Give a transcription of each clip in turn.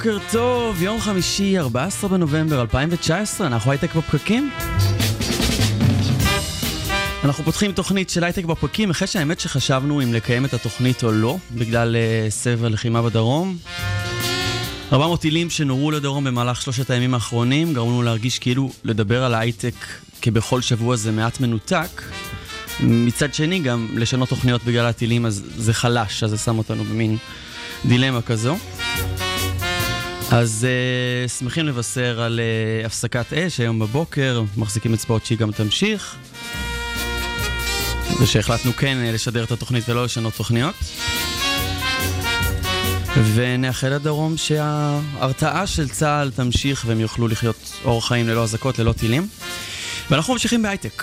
בוקר טוב, יום חמישי, 14 בנובמבר 2019, אנחנו הייטק בפקקים. אנחנו פותחים תוכנית של הייטק בפקקים, אחרי שהאמת שחשבנו אם לקיים את התוכנית או לא, בגלל uh, סבב הלחימה בדרום. 400 טילים שנורו לדרום במהלך שלושת הימים האחרונים, גרמו לנו להרגיש כאילו לדבר על ההייטק כבכל שבוע זה מעט מנותק. מצד שני, גם לשנות תוכניות בגלל הטילים, אז זה חלש, אז זה שם אותנו במין דילמה כזו. אז uh, שמחים לבשר על uh, הפסקת אש היום בבוקר, מחזיקים אצבעות שהיא גם תמשיך. ושהחלטנו כן uh, לשדר את התוכנית ולא לשנות תוכניות. ונאחל לדרום שההרתעה של צה"ל תמשיך והם יוכלו לחיות אורח חיים ללא אזעקות, ללא טילים. ואנחנו ממשיכים בהייטק.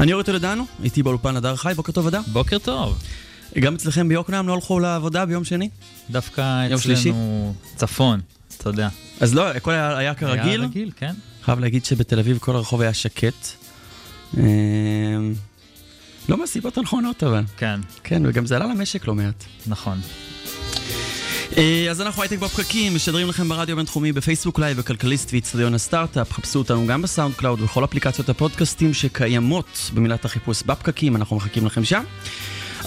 אני אורי טולדנו, איתי באולפן הדר חי, בוקר טוב הדר. בוקר טוב. גם אצלכם ביוקנעם לא הלכו לעבודה ביום שני? דווקא יום שלישי? אצלנו צפון, אתה יודע. אז לא, הכל היה, היה כרגיל. היה רגיל, כן. חייב להגיד שבתל אביב כל הרחוב היה שקט. אמ, לא מהסיבות הנכונות אבל. כן, כן, וגם זה עלה למשק לא מעט. נכון. אה, אז אנחנו הייטק בפקקים, משדרים לכם ברדיו הבינתחומי בפייסבוק live, בכלכליסט ואצטדיון הסטארט-אפ. חפשו אותנו גם בסאונד קלאוד ובכל אפליקציות הפודקאסטים שקיימות במילת החיפוש בפקקים, אנחנו מחכים לכם שם.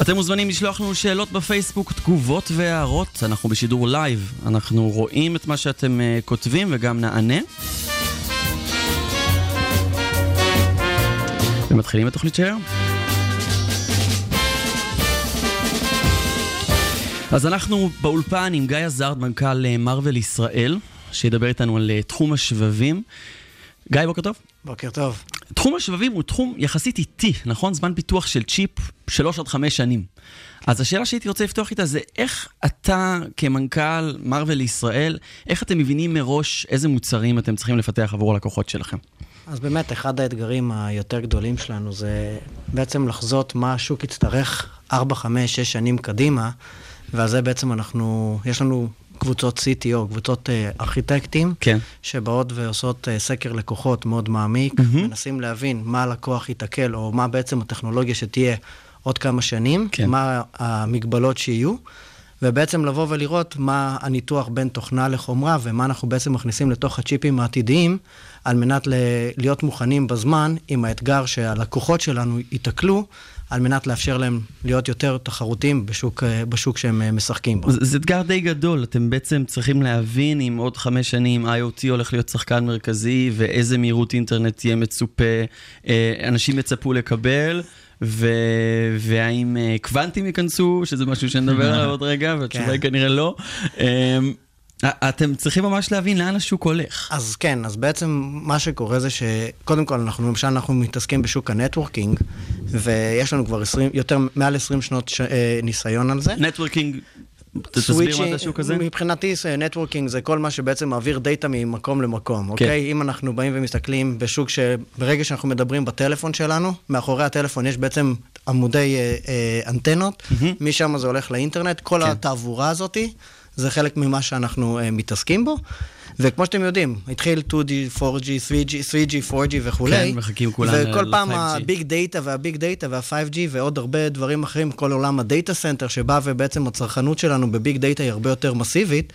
אתם מוזמנים לשלוח לנו שאלות בפייסבוק, תגובות והערות. אנחנו בשידור live, אנחנו רואים את מה שאתם uh, כותבים וגם נענה. ומתחילים את התוכנית של היום. אז אנחנו באולפן עם גיא עזרד, מנכ"ל אה, מרוויל ישראל, שידבר איתנו על אה, תחום השבבים. גיא, בוקר טוב. בוקר טוב. תחום השבבים הוא תחום יחסית איטי, נכון? זמן פיתוח של צ'יפ, שלוש עד חמש שנים. אז השאלה שהייתי רוצה לפתוח איתה זה איך אתה כמנכ"ל מרוויל ישראל, איך אתם מבינים מראש איזה מוצרים אתם צריכים לפתח עבור הלקוחות שלכם? אז באמת, אחד האתגרים היותר גדולים שלנו זה בעצם לחזות מה השוק יצטרך 4, 5, 6 שנים קדימה, ועל זה בעצם אנחנו, יש לנו קבוצות CTO, קבוצות uh, ארכיטקטים, כן. שבאות ועושות uh, סקר לקוחות מאוד מעמיק, מהמם. מנסים להבין מה הלקוח ייתקל, או מה בעצם הטכנולוגיה שתהיה עוד כמה שנים, כן. מה המגבלות שיהיו, ובעצם לבוא ולראות מה הניתוח בין תוכנה לחומרה, ומה אנחנו בעצם מכניסים לתוך הצ'יפים העתידיים, על מנת ל- להיות מוכנים בזמן עם האתגר שהלקוחות שלנו ייתקלו, על מנת לאפשר להם להיות יותר תחרותיים בשוק, אה, בשוק שהם אה, משחקים בו. זה, זה אתגר די גדול, אתם בעצם צריכים להבין אם עוד חמש שנים IoT הולך להיות שחקן מרכזי ואיזה מהירות אינטרנט תהיה מצופה, אה, אנשים יצפו לקבל. ו... והאם אה, קוונטים ייכנסו, שזה משהו שנדבר עליו עוד רגע, והתשובה כן. היא כנראה לא. אה, אתם צריכים ממש להבין לאן השוק הולך. אז כן, אז בעצם מה שקורה זה שקודם כל, אנחנו למשל, אנחנו מתעסקים בשוק ה networking, ויש לנו כבר 20, יותר, מעל 20 שנות ש... אה, ניסיון על זה. networking, תסביר מה זה השוק הזה? מבחינתי networking זה כל מה שבעצם מעביר data ממקום למקום, אוקיי? אם אנחנו באים ומסתכלים בשוק שברגע שאנחנו מדברים בטלפון שלנו, מאחורי הטלפון יש בעצם עמודי אה, אה, אנטנות, מהמם. משם זה הולך לאינטרנט, כל כן. התעבורה הזאתי, זה חלק ממה שאנחנו אה, מתעסקים בו. וכמו שאתם יודעים, התחיל 2G, 4G, 3G, 3G, 4G וכולי. כן, מחכים כולם וכל ל- פעם ל- 5G. ה big data וה big data וה-5G ועוד הרבה דברים אחרים, כל עולם ה data center שבא ובעצם הצרכנות שלנו ב big data היא הרבה יותר מסיבית.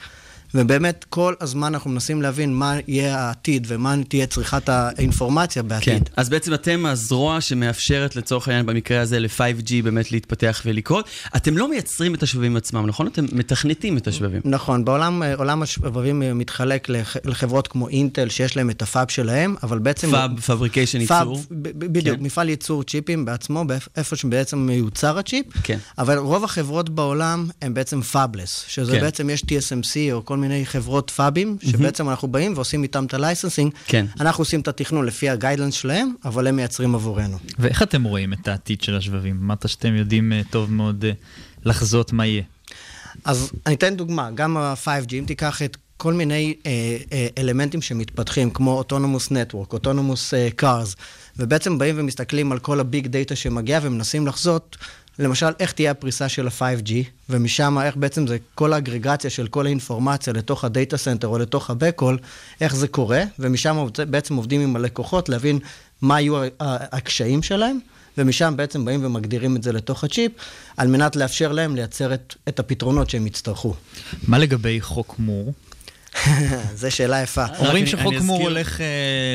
ובאמת כל הזמן אנחנו מנסים להבין מה יהיה העתיד ומה תהיה צריכת האינפורמציה כן, בעתיד. אז בעצם אתם הזרוע שמאפשרת לצורך העניין במקרה הזה ל-5G באמת להתפתח ולקרות. אתם לא מייצרים את השבבים עצמם, נכון? אתם מתכנתים את השבבים. נכון, בעולם אה, עולם השבבים אה, מתחלק לח- לחברות כמו אינטל, שיש להם את ה fab שלהם, אבל בעצם... fab, fabrication ייצור. בדיוק, כן. מפעל ייצור צ'יפים בעצמו, איפה שבעצם מיוצר הצ'יפ. כן. אבל רוב החברות בעולם הן בעצם fabless, שזה כן. בעצם יש TSMC או כל מיני חברות fabים, שבעצם אנחנו באים ועושים איתם את ה licensing. כן. אנחנו עושים את התכנון לפי ה guidelines שלהם, אבל הם מייצרים עבורנו. ואיך אתם רואים את העתיד של השבבים? אמרת שאתם יודעים אה, טוב מאוד אה, לחזות מה יהיה. אז אני אתן דוגמה, גם ה-5G, אם תיקח את כל מיני אה, אה, אלמנטים שמתפתחים, כמו Network, Autonomous אה, Cars, ובעצם באים ומסתכלים על כל ה big data שמגיע ומנסים לחזות, למשל, איך תהיה הפריסה של ה-5G, ומשם איך בעצם זה כל האגרגציה של כל האינפורמציה לתוך ה data center או לתוך ה-backhaul, איך זה קורה, ומשם בעצם עובדים עם הלקוחות להבין מה יהיו ה- ה- הקשיים שלהם. ומשם בעצם באים ומגדירים את זה לתוך הצ'יפ, על מנת לאפשר להם לייצר את, את הפתרונות שהם יצטרכו. מה לגבי חוק מור? זו שאלה יפה. אומרים אני- שחוק מור הולך אה,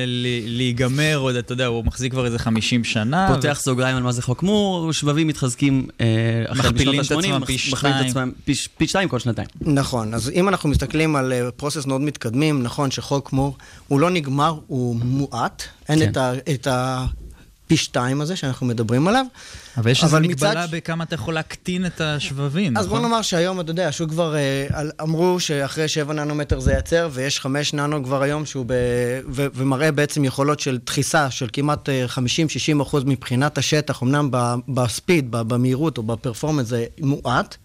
ל- להיגמר, עוד אתה יודע, הוא מחזיק כבר איזה 50 שנה. פותח סוגריים על מה זה חוק מור, שבבים מתחזקים אה, החל מכפילים בשנות את עצמם ה-80, פי מכפילים את. עצמם פי- שתיים כל שנתיים. נכון, אז אם אנחנו מסתכלים על פרוסס מאוד מתקדמים, נכון שחוק מור הוא לא נגמר, הוא מועט, אין כן. את ה... פי שתיים הזה שאנחנו מדברים עליו. אבל יש איזו מגבלה מצד- בכמה אתה יכול להקטין את השבבים, אז בוא נכון? נאמר שהיום, אתה יודע, השוק כבר אה, אמרו שאחרי 7 ננומטר זה ייצר, ויש 5 ננו כבר היום שהוא ב... ו... ומראה בעצם יכולות של דחיסה של כמעט אה, 50-60 אחוז מבחינת השטח, אמנם. בספיד. במהירות או בפרפורמנס זה מועט,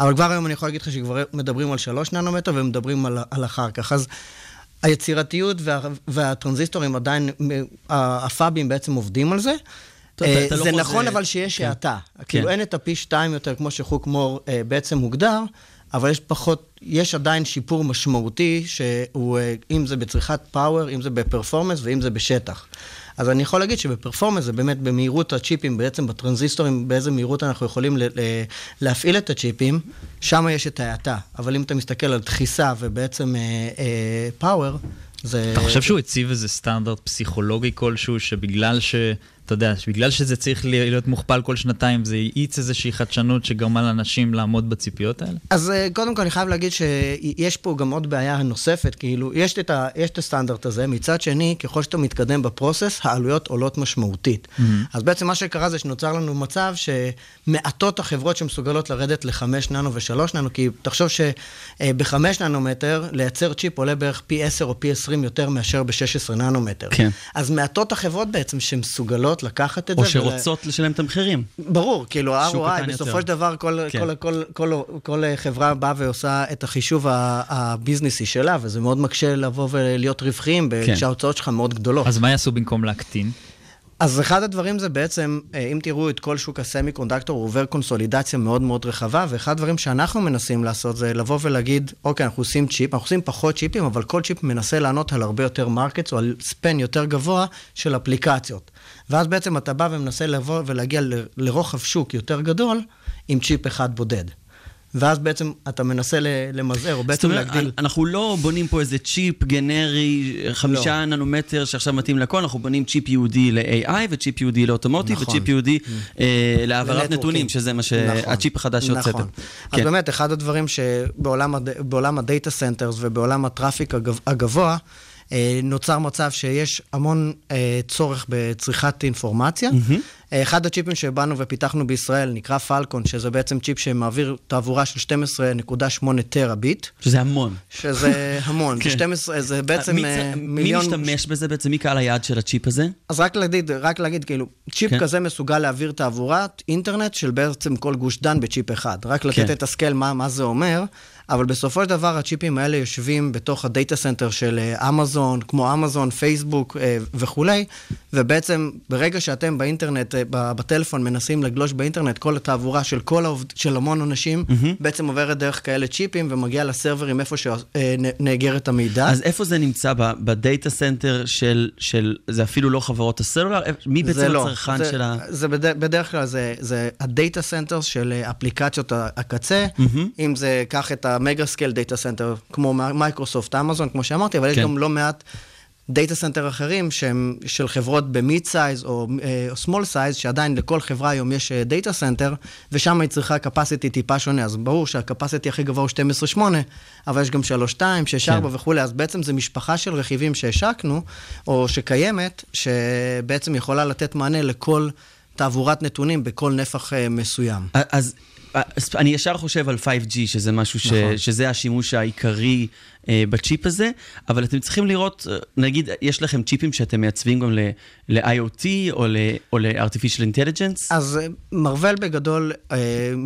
אבל כבר היום אני יכול להגיד לך שכבר מדברים על 3 ננומטר ומדברים על, על אחר כך. אז היצירתיות וה... והטרנזיסטורים עדיין, הפאבים בעצם עובדים על זה. אה, לא זה נכון אבל שיש כן. האטה. כאילו כן. אין את הפי שתיים יותר כמו שחוק מור אה, בעצם מוגדר, אבל יש פחות, יש עדיין שיפור משמעותי, שהוא, אה, אם זה בצריכת פאוור, אם זה בפרפורמנס ואם זה בשטח. אז אני יכול להגיד שבפרפורמנס זה באמת במהירות הצ'יפים, בעצם בטרנזיסטורים, באיזה מהירות אנחנו יכולים ל- ל- להפעיל את הצ'יפים, שם יש את ההאטה. אבל אם אתה מסתכל על דחיסה ובעצם פאוור, זה... אתה חושב שהוא הציב איזה סטנדרט פסיכולוגי כלשהו, שבגלל ש... אתה יודע, שבגלל שזה צריך להיות מוכפל כל שנתיים, זה האיץ איזושהי חדשנות שגרמה לאנשים לעמוד בציפיות האלה? אז אה, קודם כל אני חייב להגיד שיש פה גם עוד בעיה נוספת, כאילו, יש את, ה, יש את הסטנדרט הזה, מצד שני, ככל שאתה מתקדם בפרוסס, העלויות עולות משמעותית. Mm-hmm. אז בעצם מה שקרה זה שנוצר לנו מצב שמעטות החברות שמסוגלות לרדת לחמש ננו ושלוש ננו, כי תחשוב שבחמש ננומטר, לייצר צ'יפ עולה בערך פי עשר או פי עשרים יותר מאשר ב-16 ננומטר. כן. אז מעטות החברות בעצם שמסוגלות לקחת את או זה. שרוצות לשלם את המחירים. ברור, כאילו ה-ROI, בסופו יותר. של דבר כל, כן. כל, כל, כל, כל, כל חברה באה ועושה את החישוב הביזנסי שלה, וזה מאוד מקשה לבוא ולהיות רווחיים, כן. כשההוצאות שלך מאוד גדולות. אז מה יעשו במקום להקטין? אז אחד הדברים זה בעצם, אה, אם תראו את כל שוק ה semiconductor, הוא עובר קונסולידציה מאוד מאוד רחבה, ואחד הדברים שאנחנו מנסים לעשות זה לבוא ולהגיד, אוקיי, אנחנו עושים צ'יפ, אנחנו עושים פחות צ'יפים, אבל כל צ'יפ מנסה לענות על הרבה יותר markets, או על span יותר גבוה של אפליקציות. ואז בעצם אתה בא ומנסה לבוא ולהגיע לרוחב שוק יותר גדול, עם צ'יפ אחד בודד. ואז בעצם אתה מנסה למזער, או בעצם אומרת, להגדיל. אנחנו לא בונים פה איזה צ'יפ גנרי, חמישה ננומטר שעכשיו מתאים לכל, אנחנו בונים צ'יפ ייעודי ל-AI וצ'יפ ייעודי לאוטומוטיב נכון. וצ'יפ ייעודי אה, להעברת. נתונים, שזה מה נכון, שהצ'יפ החדש שהוצאתם. נכון. אז כן. באמת, אחד הדברים שבעולם הד- בעולם ה data centers ובעולם ה traffic הגב- הגבוה, אה, נוצר מצב שיש המון אה, צורך בצריכת אינפורמציה. אה, אחד הצ'יפים שבאנו ופיתחנו בישראל נקרא פלקון, שזה בעצם צ'יפ שמעביר תעבורה של 12.8 terabit, שזה המון. שזה המון. כן. זה 12, זה בעצם מי אה, צ- מיליון... מי משתמש בזה בעצם? מי קהל היעד של הצ'יפ הזה? אז רק להגיד, רק להגיד, כאילו, צ'יפ כן. כזה מסוגל להעביר תעבורת אינטרנט של בעצם כל גוש דן בצ'יפ אחד. רק לתת כן. את ה scale מה, מה זה אומר, אבל בסופו של דבר הצ'יפים האלה יושבים בתוך ה data center של אה, אמזון, כמו אמזון, פייסבוק אה, וכולי, ובעצם ברגע שאתם באינטרנט, אה, בטלפון, מנסים לגלוש באינטרנט, כל התעבורה של כל העובד, של המון אנשים, בעצם עוברת דרך כאלה צ'יפים ומגיעה ל serverים איפה שנאגרת המידע. אז איפה זה נמצא? ב data center של, של, זה אפילו לא חברות הסלולר? מי בעצם לא. הצרכן זה, של ה... זה בד... בדרך כלל זה, זה ה data center של אפליקציות ה- הקצה, מהמם. אם זה, קח את ה mega scale data center, כמו מייקרוסופט, אמזון, כמו שאמרתי, אבל יש כן. גם לא מעט data center אחרים שהם של חברות ב mid size או, אה, small size, שעדיין לכל חברה היום יש data center, ושם היא צריכה capacity טיפה שונה. אז ברור שה-capacity הכי גבוה הוא 12.8, אבל יש גם 3.2, 6.4 כן. וכולי, אז בעצם זה משפחה של רכיבים שהשקנו, או שקיימת, שבעצם יכולה לתת מענה לכל תעבורת נתונים בכל נפח אה, מסוים. אז אה, אני ישר חושב על 5G, שזה משהו ש... נכון. שזה השימוש העיקרי אה, בצ'יפ הזה, אבל אתם צריכים לראות, אה, נגיד, יש לכם צ'יפים שאתם מייצבים גם ל-IoT או ל- או ל-artificial intelligence? אז אה, מרוול בגדול אה,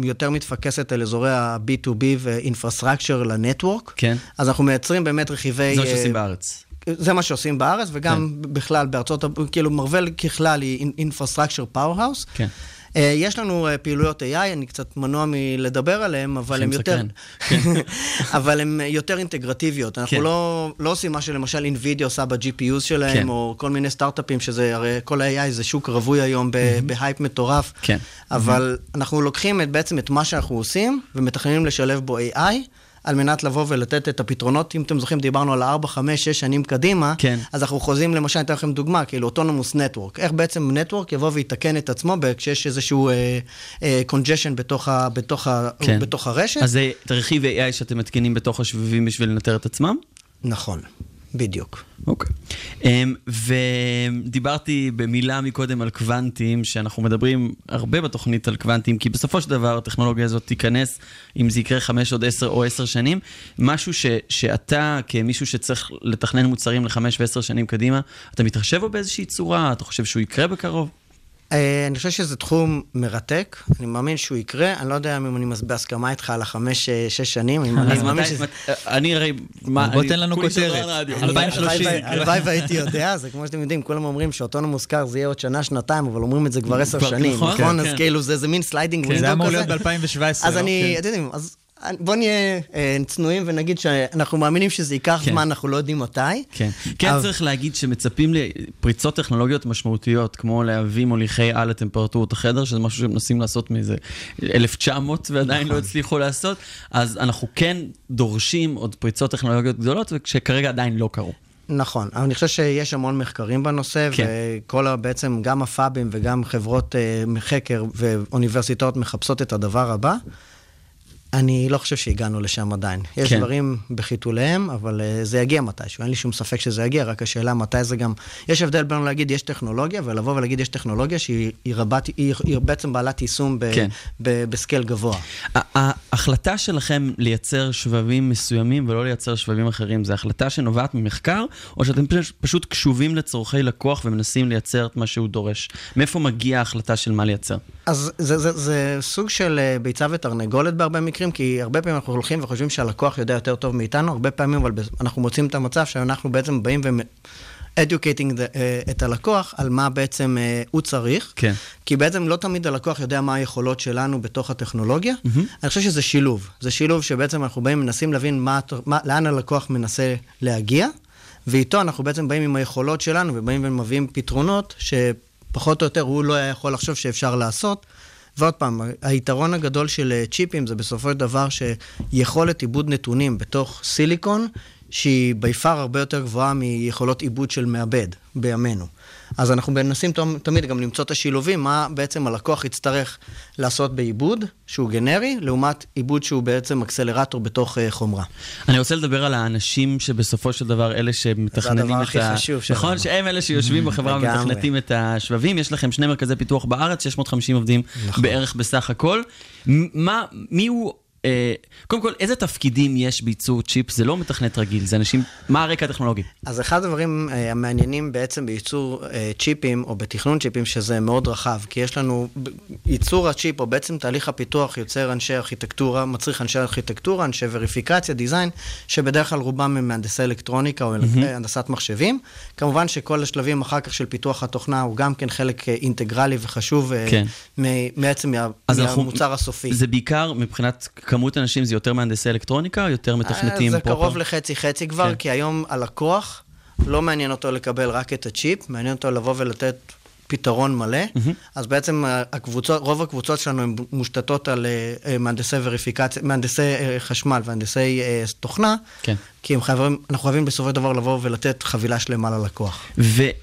יותר מתפקסת על אזורי ה-B2B ו-infrastructure ל network. כן. אז אנחנו מייצרים באמת רכיבי... זה מה שעושים אה, בארץ. זה מה שעושים בארץ, וגם כן. בכלל בארצות הברית, כאילו מרוול ככלל היא infrastructure powerhouse. כן. אה, יש לנו אה, פעילויות AI, אני קצת מנוע מלדבר עליהן, אבל הן יותר... אבל הן יותר אינטגרטיביות. אנחנו כן. לא, לא עושים מה שלמשל NVIDIA עושה ב-GPUs שלהם, כן. או כל מיני סטארט-אפים, שזה הרי כל ה-AI זה שוק רווי היום ב- בהייפ מטורף. כן. אבל אנחנו לוקחים את, בעצם את מה שאנחנו עושים, ומתכננים לשלב בו AI. על מנת לבוא ולתת את הפתרונות, אם אתם זוכרים, דיברנו על 4, 5, 6 שנים קדימה, כן. אז אנחנו חוזים, למשל, אני אתן לכם דוגמה, כאילו אוטונומוס נטוורק. איך בעצם נטוורק יבוא ויתקן את עצמו כשיש איזשהו קונג'שן בתוך, ה, בתוך, ה, כן. בתוך הרשת? אז זה רכיב AI שאתם מתקינים בתוך השבבים בשביל לנטר את עצמם? נכון, בדיוק. אוקיי. אמ, ודיברתי במילה מקודם על קוונטים, שאנחנו מדברים הרבה בתוכנית על קוונטים, כי בסופו של דבר הטכנולוגיה הזאת תיכנס, אם זה יקרה חמש עוד עשר או עשר שנים, משהו ש, שאתה, כמישהו שצריך לתכנן מוצרים לחמש ועשר שנים קדימה, אתה מתחשב בו באיזושהי צורה? אתה חושב שהוא יקרה בקרוב? אה, אני חושב שזה תחום מרתק, אני מאמין שהוא יקרה, אני לא יודע אם אני בהסכמה איתך על החמש, אה, שש שנים, אני מאמין שזה... אני הרי, בוא תן לנו כותרת. רדיו. על 2030. הלוואי- והייתי יודע, זה כמו שאתם יודעים, כולם אומרים ש autonomous car זה יהיה עוד שנה, שנתיים, אבל אומרים את זה כבר עשר שנים, נכון, נכון? כן, אז כן. כאילו זה זה מין sliding window כזה. זה אמור להיות ב-2017. אז אני, אתם יודעים, אז בואו נהיה אה, צנועים ונגיד שאנחנו מאמינים שזה ייקח כן. זמן, אנחנו לא יודעים מתי. כן, כן אבל- צריך להגיד שמצפים לפריצות טכנולוגיות משמעותיות, כמו להביא מוליכי על לטמפרטורות החדר, שזה משהו שמנסים לעשות מאיזה 1900 ועדיין נכון. לא הצליחו לעשות, אז אנחנו כן דורשים עוד פריצות טכנולוגיות גדולות, שכרגע עדיין לא קרו. נכון, אבל אני חושב שיש המון מחקרים בנושא, כן. וכל ה... בעצם גם הפאבים וגם חברות אה, חקר ואוניברסיטאות מחפשות את הדבר הבא. אני לא חושב שהגענו לשם עדיין. יש כן. דברים בחיתוליהם, אבל uh, זה יגיע מתישהו, אין לי שום ספק שזה יגיע, רק השאלה מתי זה גם... יש הבדל בין להגיד יש טכנולוגיה, ולבוא ולהגיד יש טכנולוגיה שהיא היא רבת, היא, היא בעצם בעלת יישום ב, כן. ב, בסקייל גבוה. ההחלטה שלכם לייצר שבבים מסוימים ולא לייצר שבבים אחרים, זו החלטה שנובעת ממחקר, או שאתם פש- פשוט קשובים לצורכי לקוח ומנסים לייצר את מה שהוא דורש? מאיפה מגיעה ההחלטה של מה לייצר? אז זה, זה, זה סוג של אה, ביצה ותרנגולת בהרבה מקרים, כי הרבה פעמים אנחנו הולכים וחושבים שהלקוח יודע יותר טוב מאיתנו, הרבה פעמים אבל אנחנו מוצאים את המצב שאנחנו בעצם באים ו... educating the, uh, את הלקוח על מה בעצם uh, הוא צריך. כן. כי בעצם לא תמיד הלקוח יודע מה היכולות שלנו בתוך הטכנולוגיה. Mm-hmm. אני חושב שזה שילוב. זה שילוב שבעצם אנחנו באים, מנסים להבין מה, מה, לאן הלקוח מנסה להגיע, ואיתו אנחנו בעצם באים עם היכולות שלנו ובאים ומביאים פתרונות שפחות או יותר הוא לא היה יכול לחשוב שאפשר לעשות. ועוד פעם, היתרון הגדול של אה, צ'יפים זה בסופו של דבר שיכולת עיבוד נתונים בתוך סיליקון, שהיא ביפר הרבה יותר גבוהה מיכולות עיבוד של מעבד בימינו. אז אנחנו מנסים תמיד גם למצוא את השילובים, מה בעצם הלקוח יצטרך לעשות בעיבוד, שהוא גנרי, לעומת עיבוד שהוא בעצם אקסלרטור בתוך uh, חומרה. אני רוצה לדבר על האנשים שבסופו של דבר אלה שמתכננים הדבר את הכי ה... חשוב שלנו. נכון, שהם אלה שיושבים בחברה. ומתכנתים את השבבים. יש לכם שני מרכזי פיתוח בארץ, 650 עובדים נכון. בערך בסך הכל. מה, מי הוא... אה, קודם כל, איזה תפקידים יש בייצור צ'יפ? זה לא מתכנת רגיל, זה אנשים... מה הרקע הטכנולוגי? אז אחד הדברים uh, המעניינים בעצם בייצור uh, צ'יפים, או בתכנון צ'יפים, שזה מאוד רחב, כי יש לנו, ייצור הצ'יפ, או בעצם תהליך הפיתוח, יוצר אנשי ארכיטקטורה, מצריך אנשי ארכיטקטורה, אנשי וריפיקציה, דיזיין, שבדרך כלל רובם הם מהנדסי אלקטרוניקה או. הנדסת מחשבים. כמובן שכל השלבים אחר כך של פיתוח התוכנה הוא גם כן חלק אינטגרלי וחשוב uh, כן. מה, מהמוצר הסופי. זה בעיקר, מבחינת כמות אנשים, זה יותר מהנדסי אלקטרוניקה יותר מתכנתים זה פרופר? קרוב לחצי-חצי כבר, כן. כי היום הלקוח, לא מעניין אותו לקבל רק את הצ'יפ, מעניין אותו לבוא ולתת פתרון מלא. אז בעצם אה, הקבוצות, רוב הקבוצות שלנו הן מושתתות על אה, אה, מהנדסי וריפיקציה, מהנדסי אה, חשמל והנדסי אה, תוכנה, כן. כי הם חייבים, אנחנו חייבים בסופו של דבר לבוא ולתת חבילה שלמה ללקוח. ועובדים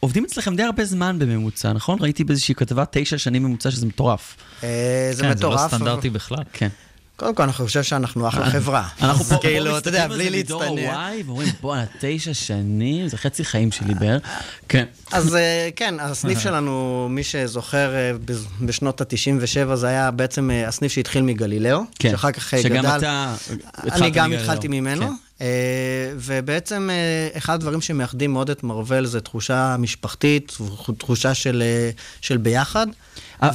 עובדים אצלכם די הרבה זמן בממוצע, נכון? ראיתי באיזושהי כתבה תשע שנים ממוצע שזה מטורף. אה, זה כן, זה מטורף. לא סטנדרטי בכלל. כן. קודם כל, אני חושב שאנחנו אחלה חברה. אנחנו פה, כאילו, אתה יודע, מסתכלים בלי על זה מדור להצטנע. ואומרים, בואנה, תשע שנים, זה חצי חיים שלי בערך. כן. אז אה, כן, הסניף שלנו, מי זוכר, אה, בז- בשנות ה-97 זה היה בעצם אה, הסניף שהתחיל מגלילאו, כן. שאחר כך אה, גדל. שגם אתה התחלת אני גם מגלילאו. התחלתי ממנו. אה, ובעצם אה, אחד הדברים שמאחדים מאוד את מרוול זה תחושה משפחתית, תחושה של, אה, של ביחד,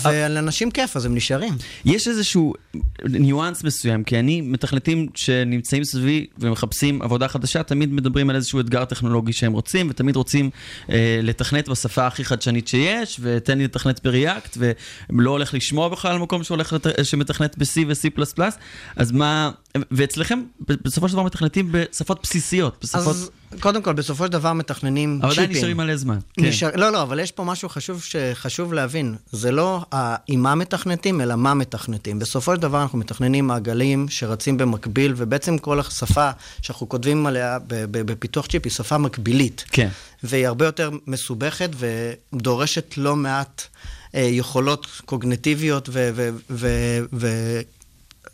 ולאנשים כיף, אז הם נשארים. יש איזשהו ניואנס מסוים, כי אני, מתכנתים שנמצאים סביבי ומחפשים עבודה חדשה, תמיד מדברים על איזשהו אתגר טכנולוגי שהם רוצים, ותמיד רוצים אה, לתכנת בשפה הכי חדשנית שיש, ותן לי לתכנת בריאקט, ולא הולך לשמוע בכלל על מקום שהולך לת... שמתכנת ב-C ו-C++, אז מה... ואצלכם, בסופו של דבר מתכנתים בשפות בסיסיות, בשפות... אז קודם כל, בסופו של דבר מתכננים אבל צ'יפים. עדיין נשארים מלא זמן. כן. נשאר, לא, לא, אבל יש פה משהו חשוב שחשוב להבין. זה לא עם מה מתכנתים, אלא מה מתכנתים. בסופו של דבר אנחנו מתכננים מעגלים שרצים במקביל, ובעצם כל השפה שאנחנו כותבים עליה בפיתוח צ'יפ היא שפה מקבילית. כן. והיא הרבה יותר מסובכת ודורשת לא מעט אה, יכולות קוגנטיביות ו... ו, ו, ו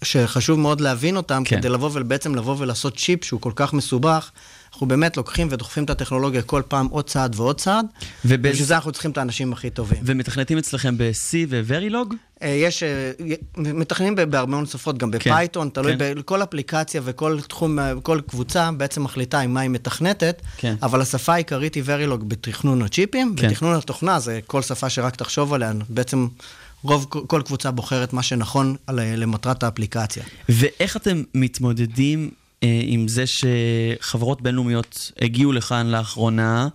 שחשוב מאוד להבין אותם, כן. כן. כדי לבוא ובעצם לבוא ולעשות צ'יפ שהוא כל כך מסובך. אנחנו באמת לוקחים ודוחפים את הטכנולוגיה כל פעם עוד צעד ועוד צעד, ובשביל זה אנחנו צריכים את האנשים הכי טובים. ומתכנתים אצלכם ב-C ו-Verilog? אה, יש, אה, מתכננים בהרבה מאוד שפות, גם כן, בפייתון, תלוי כן. בכל אפליקציה וכל תחום, אה, כל קבוצה בעצם מחליטה עם מה היא מתכנתת, כן. אבל השפה העיקרית היא Verilog בתכנון הצ'יפים, כן. בתכנון התוכנה זה כל שפה שרק תחשוב עליה, בעצם רוב, כל קבוצה בוחרת מה שנכון על- למטרת האפליקציה. ואיך אתם מתמודדים אה, עם זה שחברות בינלאומיות הגיעו לכאן לאחרונה?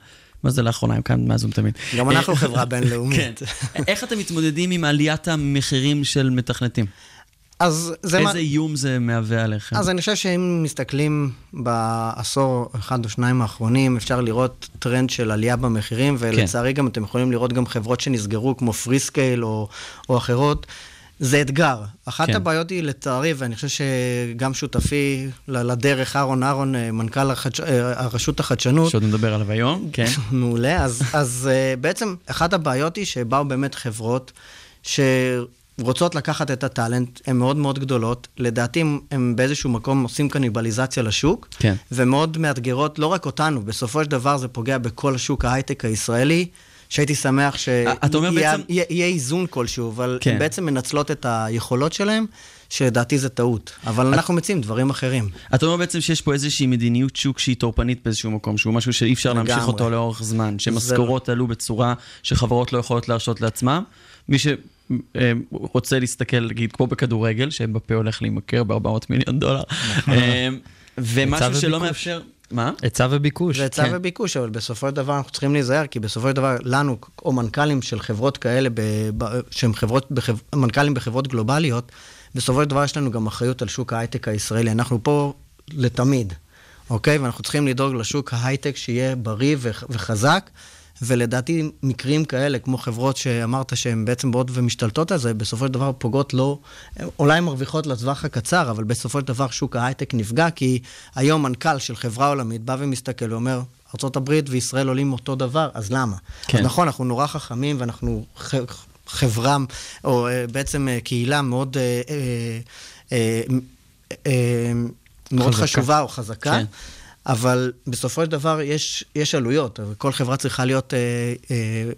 מה זה לאחרונה? הם כאן מאז ומתמיד. גם אנחנו אה, חברה בינלאומית. כן. איך אתם מתמודדים עם עליית המחירים של מתכנתים? אז זה מה... איזה איום זה מהווה עליכם? אז אני חושב שאם מסתכלים בעשור אחד או שניים האחרונים, אפשר לראות טרנד של עלייה במחירים, ולצערי גם אתם יכולים לראות גם חברות שנסגרו, כמו פריסקייל או, או אחרות. זה אתגר. אחת כן. כן. הבעיות היא, לצערי, ואני חושב שגם שותפי לדרך, אהרון אהרון, אה, מנכ"ל החדש... אה, הרשות החדשנות, שעוד נדבר עליו היום, כן. מעולה. אז, אז uh, בעצם אחת הבעיות היא שבאו באמת חברות שרוצות לקחת את הטאלנט, הן מאוד מאוד גדולות. לדעתי הם באיזשהו מקום עושים קניבליזציה לשוק, כן. ומאוד מאתגרות לא רק אותנו, בסופו של דבר זה פוגע בכל שוק ההייטק הישראלי. שהייתי שמח שיהיה בעצם- יהיה- יהיה איזון כלשהו, אבל כן. הן בעצם מנצלות את היכולות שלהן, שלדעתי זה טעות. אבל אנחנו מציעים דברים אחרים. אתה אומר בעצם שיש פה איזושהי מדיניות שוק שהיא טורפנית באיזשהו מקום, שהוא משהו שאי אפשר להמשיך לגמרי. אותו לאורך זמן, שמשכורות עלו בצורה שחברות לא יכולות להרשות לעצמם. מי שרוצה להסתכל, נגיד, כמו בכדורגל, שבפה הולך להימכר ב-400 מיליון דולר, אה, ומשהו שלא. מאפשר... מה? היצע וביקוש. זה היצע כן. וביקוש, אבל בסופו של דבר אנחנו צריכים להיזהר, כי בסופו של דבר לנו, או מנכ"לים של חברות כאלה, ב, ב, שהם חברות, בחב, מנכ"לים בחברות גלובליות, בסופו של דבר יש לנו גם אחריות על שוק ההייטק הישראלי. אנחנו פה לתמיד, אוקיי? ואנחנו צריכים לדאוג לשוק ההייטק שיהיה בריא וח, וחזק. ולדעתי מקרים כאלה, כמו חברות שאמרת שהן בעצם באות ומשתלטות על זה, בסופו של דבר פוגעות לא, אולי מרוויחות לטווח הקצר, אבל בסופו של דבר שוק ההייטק נפגע, כי היום מנכ"ל של חברה עולמית בא ומסתכל ואומר, ארה"ב וישראל עולים אותו דבר, אז למה? כן. אז נכון, אנחנו נורא חכמים ואנחנו חברה, או אה, בעצם אה, קהילה מאוד, אה, מאוד חזקה. חשובה או חזקה. כן. אבל בסופו של דבר יש, יש עלויות, וכל חברה צריכה להיות אה, אה,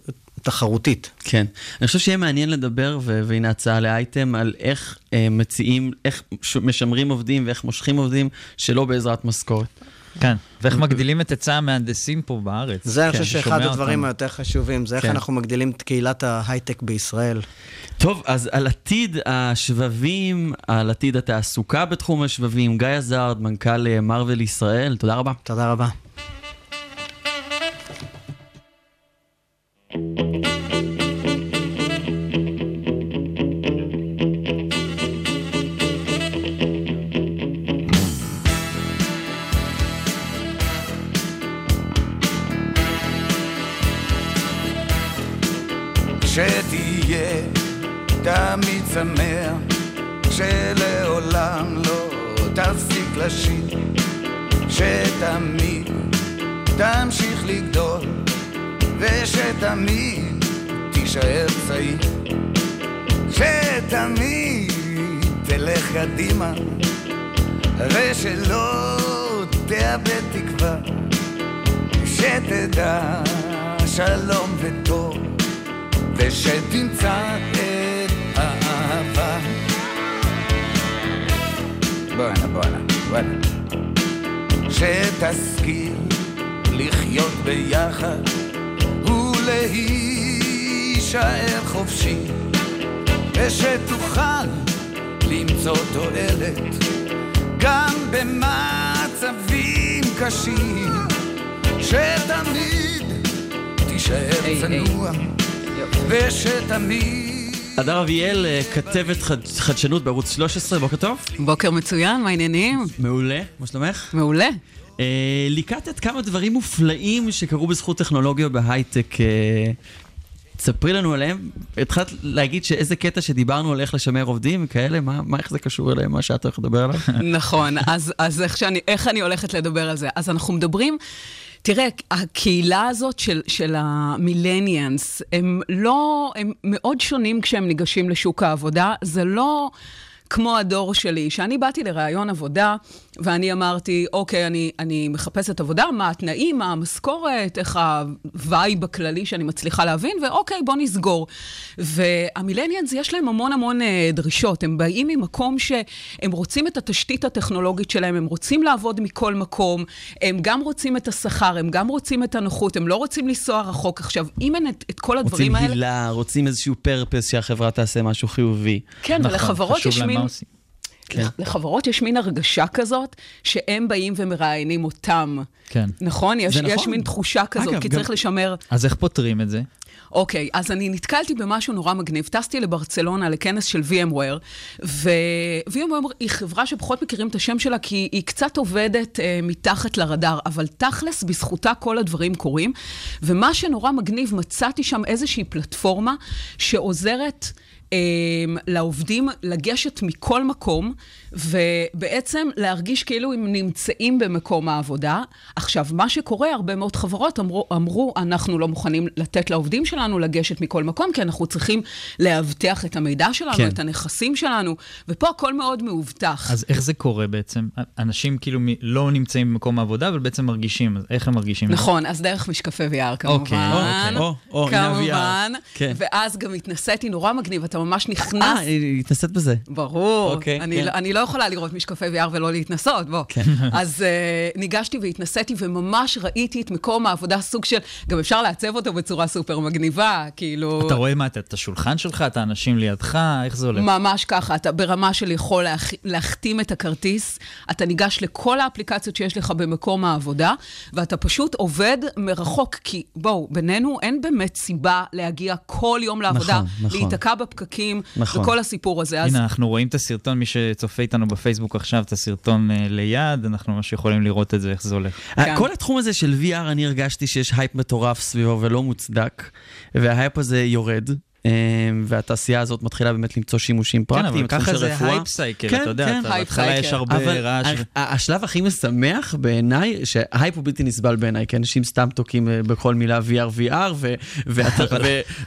תחרותית. כן. אני חושב שיהיה מעניין לדבר, והנה הצעה לאייטם, על איך אה, מציעים, איך משמרים עובדים ואיך מושכים עובדים שלא בעזרת משכורת. כן. ואיך מגדילים את היצע המהנדסים פה בארץ. זה, אני כן, חושב שאחד הדברים. היותר חשובים, זה איך כן. אנחנו מגדילים את קהילת ההייטק בישראל. טוב, אז על עתיד השבבים, על עתיד התעסוקה בתחום השבבים, גיא עזרד, מנכ"ל אה, מרוויל ישראל, תודה רבה. תודה רבה. ושתמיד תישאר צעיר, שתמיד תל תלך קדימה, ושלא תאבד תקווה, שתדע שלום וטוב, ושתמצא את האהבה. בואנה, בואנה, בואנה. שתשכיל לחיות ביחד ולהישאר חופשי ושתוכל למצוא תועלת גם במצבים קשים שתמיד תישאר היי, צנוע ושתמיד הדר אביאל, אה, כתבת חד- חדשנות בערוץ 13, בוקר טוב. בוקר מצוין, מה העניינים? מעולה, מה שלומך? מעולה. אה, ליקטת כמה דברים מופלאים שקרו בזכות טכנולוגיה בהייטק. אה, תספרי לנו עליהם. התחלת להגיד שאיזה קטע שדיברנו על איך לשמר עובדים וכאלה, מה, מה איך זה קשור אליהם, מה שאת הולכת לדבר עליו? נכון, אז, אז איך, שאני, איך אני הולכת לדבר על זה? אז אנחנו מדברים, תראה, הקהילה הזאת של, של המילניאנס, הם לא, הם מאוד שונים כשהם ניגשים לשוק העבודה, זה לא... כמו הדור שלי, שאני באתי לראיון עבודה, ואני אמרתי, אוקיי, אני, אני מחפשת עבודה, מה התנאים, מה המשכורת, איך ה vibe הכללי שאני מצליחה להבין, ואוקיי, בוא נסגור. וה millennials, יש להם המון המון אה, דרישות. הם באים ממקום שהם רוצים את התשתית הטכנולוגית שלהם, הם רוצים לעבוד מכל מקום, הם גם רוצים את השכר, הם גם רוצים את הנוחות, הם לא רוצים לנסוע רחוק. עכשיו, אם אין את, את כל רוצים הדברים האלה... הילה, רוצים איזשהו פרפס שהחברה תעשה משהו חיובי. כן, נכון, ולחברות יש מין... כן. לחברות יש מין הרגשה כזאת, שהם באים ומראיינים אותם. כן. נכון? יש, זה יש נכון. מין תחושה כזאת, אגב, כי גם- צריך לשמר... אז איך פותרים את זה? אוקיי, אז אני נתקלתי במשהו נורא מגניב. טסתי לברצלונה לכנס של VMware, ו-VMware היא חברה שפחות מכירים את השם שלה, כי היא קצת עובדת אה, מתחת לרדאר, אבל תכלס, בזכותה כל הדברים קורים. ומה שנורא מגניב, מצאתי שם איזושהי פלטפורמה שעוזרת... אה, לעובדים לגשת מכל מקום, ובעצם להרגיש כאילו הם נמצאים במקום העבודה. עכשיו, מה שקורה, הרבה מאוד חברות אמרו, אמרו, אנחנו לא מוכנים לתת לעובדים שלנו לגשת מכל מקום, כי אנחנו צריכים לאבטח את המידע שלנו, כן. את הנכסים שלנו, ופה הכל מאוד מאובטח. אז איך זה קורה בעצם? אנשים כאילו מ- לא נמצאים במקום העבודה, אבל בעצם מרגישים, אז איך הם מרגישים? נכון, אז דרך משקפי VR כמובן. אוקיי, או, או, הנה ה-VR. כמובן. כן. ואז גם התנסיתי נורא מגניב, אתה ממש נכנס... אה, התנסית בזה. ברור. אוקיי, אני, כן. לא, אני לא יכולה לראות משקפי VR ולא להתנסות, בוא. כן. אז uh, ניגשתי והתנסיתי, וממש ראיתי את מקום העבודה, סוג של... גם אפשר לעצב אותו בצורה סופר מגניבה, כאילו... אתה רואה מה, את- השולחן שלך, את האנשים לידך, איך זה הולך? ממש ככה, אתה ברמה של יכול להח... להחתים את הכרטיס, אתה ניגש לכל האפליקציות שיש לך במקום העבודה, ואתה פשוט עובד מרחוק, כי בואו, בינינו אין באמת סיבה להגיע כל יום לעבודה, נכון, נכון. להיתקע בפקקים, נכון. וכל הסיפור הזה. אז הנה, אנחנו רואים את הסרטון, מי שצופה איתנו בפייסבוק עכשיו, את הסרטון אה, ליד, אנחנו ממש יכולים לראות את זה, איך זה הולך. כן. כל התחום הזה של VR, אני הרגשתי שיש הייפ מטורף סביבו ולא מוצדק, וההייפ הזה יורד. אה, והתעשייה הזאת מתחילה באמת למצוא שימושים כן, פרקטיים, אבל בתחום ככה זה רפואה. hype cycle, כן, אתה יודע, כן. אתה- בהתחלה יש. הרבה אבל רעש. ו- ה- השלב הכי משמח בעיניי, שההייפ הוא בלתי נסבל בעיניי, כי אנשים סתם תוקעים אה, בכל מילה VR VR, ו-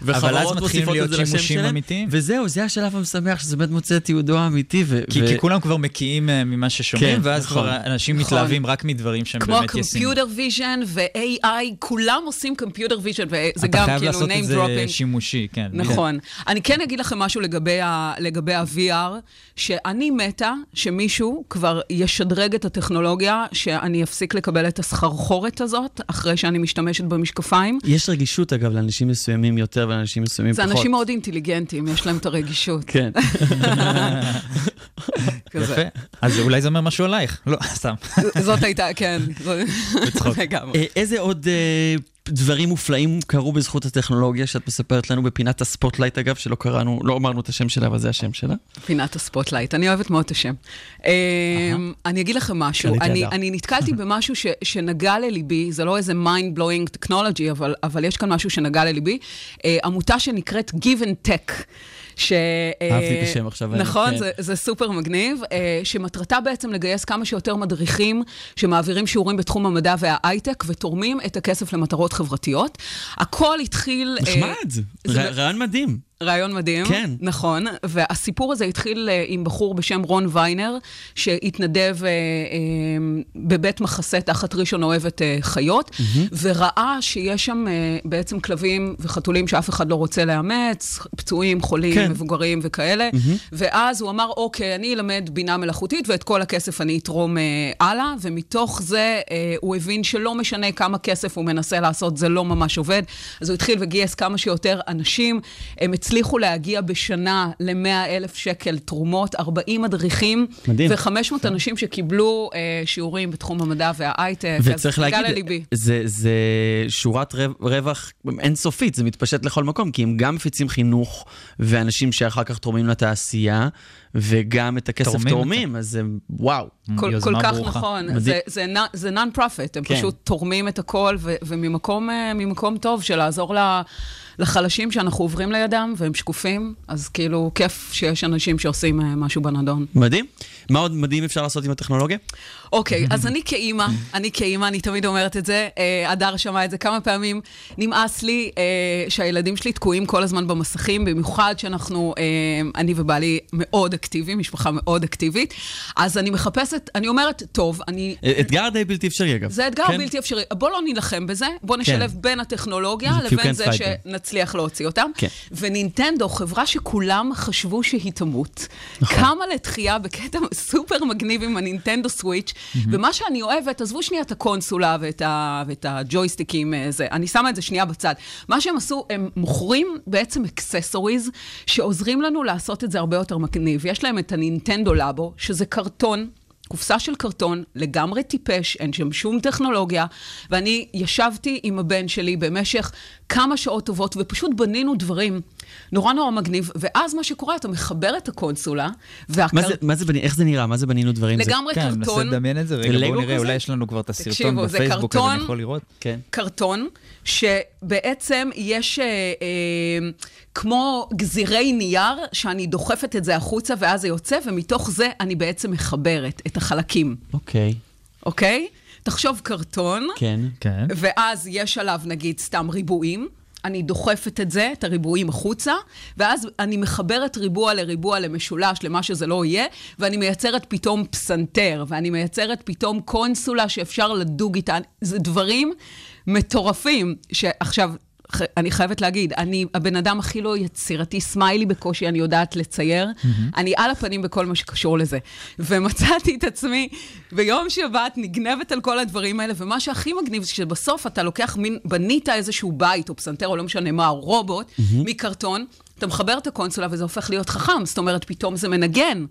וחברות מתחילים מוסיפות להיות את זה לשם שימושים שלהם. אמיתיים. וזהו, זה השלב המשמח, שזה באמת מוצא את ייעודו האמיתי. ו- כי, ו- כי כולם כבר מקיאים אה, ממה ששומעים, כן, ואז נכון. כבר אנשים נכון. מתלהבים רק מדברים שהם כמו באמת ישימים. ה-computer vision ו-AI, כולם עושים computer vision, וזה אתה גם חייב כאילו לעשות את name זה dropping. שימושי, כן. נכון. אני כן אגיד לכם משהו לגבי ה- לגבי ה-VR, שאני מתה שמישהו כבר ישדרג את הטכנולוגיה, שאני אפסיק לקבל את הסחרחורת הזאת, אחרי שאני משתמשת במשקפיים. יש רגישות, אגב, לאנשים מסוימים יותר ולאנשים מסוימים זה פחות. אנשים מאוד אינטליגנטים, יש להם את הרגישות. כן. יפה. אז אולי זה אומר משהו עלייך. לא, סתם. זאת הייתה, כן. בצחוק. לגמרי. אה, איזה עוד אה, דברים מופלאים קרו בזכות הטכנולוגיה שאת מספרת לנו בפינת הספוטלייט, אגב, שלא קראנו, לא אמרנו את השם שלה, אבל זה השם שלה. פינת הספוטלייט, אני אוהבת מאוד את השם. אמ, אני אגיד לכם משהו, אני, נתקלתי במשהו ש, שנגע לליבי, זה לא איזה mind blowing technology, אבל, אבל יש כאן משהו שנגע לליבי, אה, עמותה שנקראת Give and Tech. ש... אהבתי את השם עכשיו, נכון, כן. זה, זה סופר מגניב, אה, שמטרתה בעצם לגייס כמה שיותר מדריכים שמעבירים שיעורים בתחום המדע וההייטק ותורמים את הכסף למטרות חברתיות. הכל התחיל... אה, נחמד, זה- רעיון מדהים. רעיון מדהים. כן. נכון, והסיפור הזה התחיל אה, עם בחור בשם רון ויינר, שהתנדב אה, אה, בבית מחסה תחת ראשון אוהבת אה, חיות, וראה שיש שם אה, בעצם כלבים וחתולים שאף אחד לא רוצה לאמץ, פצועים, חולים, כן. מבוגרים וכאלה, ואז הוא אמר, אוקיי, אני אלמד בינה מלאכותית ואת כל הכסף אני אתרום אה, הלאה, ומתוך זה אה, הוא הבין שלא משנה כמה כסף הוא מנסה לעשות, זה לא ממש עובד. אז הוא התחיל וגייס כמה שיותר אנשים. הם הצליחו להגיע בשנה ל-100 אלף שקל תרומות, 40 מדריכים. מדהים. ו-500 אנשים שקיבלו אה, שיעורים בתחום המדע וההייטק. וצריך להגיד, לליבי. זה, זה שורת רו- רווח אינסופית, זה מתפשט לכל מקום, כי הם גם מפיצים חינוך ואנשים שאחר כך תורמים לתעשייה, וגם את הכסף תורמים תורמים, אז זה וואו. כל, כל כך ברוכה. נכון, מדהים. זה, זה, זה non-profit, הם כן. פשוט תורמים את הכל, ו, וממקום אה, טוב של לעזור ל, לחלשים שאנחנו עוברים לידם, והם שקופים, אז כאילו, כיף שיש אנשים שעושים אה, משהו בנדון. מדהים. מה עוד מדהים אפשר לעשות עם הטכנולוגיה? אוקיי, אז אני כאימא, אני כאימא, אני תמיד אומרת את זה, אה, הדר שמע את זה כמה פעמים, נמאס לי אה, שהילדים שלי תקועים כל הזמן במסכים, במיוחד שאנחנו, אה, אני ובעלי מאוד אקטיביים, משפחה מאוד אקטיבית, אז אני מחפשת, אני אומרת, טוב, אני... אתגר די בלתי אפשרי, אגב. זה אתגר כן? בלתי אפשרי. בוא לא נילחם בזה, בוא נשלב כן. בין הטכנולוגיה לבין זה. שנצליח להוציא אותם. כן. ונינטנדו, חברה שכולם חשבו שהיא תמות, נכון. קמה לתחייה בקטע סופר מגניב עם הנינטנדו סוויץ', ומה שאני אוהבת, עזבו שנייה את הקונסולה ואת, ה, ואת הג'ויסטיקים, אה, זה, אני שמה את זה שנייה בצד. מה שהם עשו, הם מוכרים בעצם אקססוריז שעוזרים לנו לעשות את זה הרבה יותר מגניב. יש להם את הנינטנדו לבו, שזה קרטון. קופסה של קרטון, לגמרי טיפש, אין שם שום טכנולוגיה, ואני ישבתי עם הבן שלי במשך כמה שעות טובות, ופשוט בנינו דברים נורא נורא מגניב, ואז מה שקורה, אתה מחבר את הקונסולה, והקר... מה זה, מה זה, בני- איך זה נראה? מה זה בנינו דברים? זה- לגמרי כן, מנסה קרטון, לדמיין את זה. רגע, בואו נראה, כזה? אולי יש לנו כבר את הסרטון תקשיבו, זה בפייסבוק, אז אני קרטון. יכול לראות. כן. קרטון, שבעצם יש אה, אה, כמו גזירי נייר, שאני דוחפת את זה החוצה ואז זה יוצא, ומתוך זה אני בעצם מחברת את החלקים, אוקיי, אוקיי? תחשוב קרטון, כן. כן. ואז יש עליו נגיד סתם ריבועים. אני דוחפת את זה, את הריבועים החוצה, ואז אני מחברת ריבוע לריבוע למשולש, למה שזה לא יהיה, ואני מייצרת פתאום פסנתר, ואני מייצרת פתאום קונסולה שאפשר לדוג איתה. זה דברים מטורפים, שעכשיו... אני חייבת להגיד, אני הבן אדם הכי לא יצירתי, סמיילי בקושי, אני יודעת לצייר. אני על הפנים בכל מה שקשור לזה. ומצאתי את עצמי ביום שבת נגנבת על כל הדברים האלה, ומה שהכי מגניב זה שבסוף אתה לוקח מין, בנית איזשהו בית, או פסנתר, או לא משנה מה, או רובוט, מקרטון. אתה מחבר את הקונסולה וזה הופך להיות חכם, זאת אומרת, פתאום זה מנגן,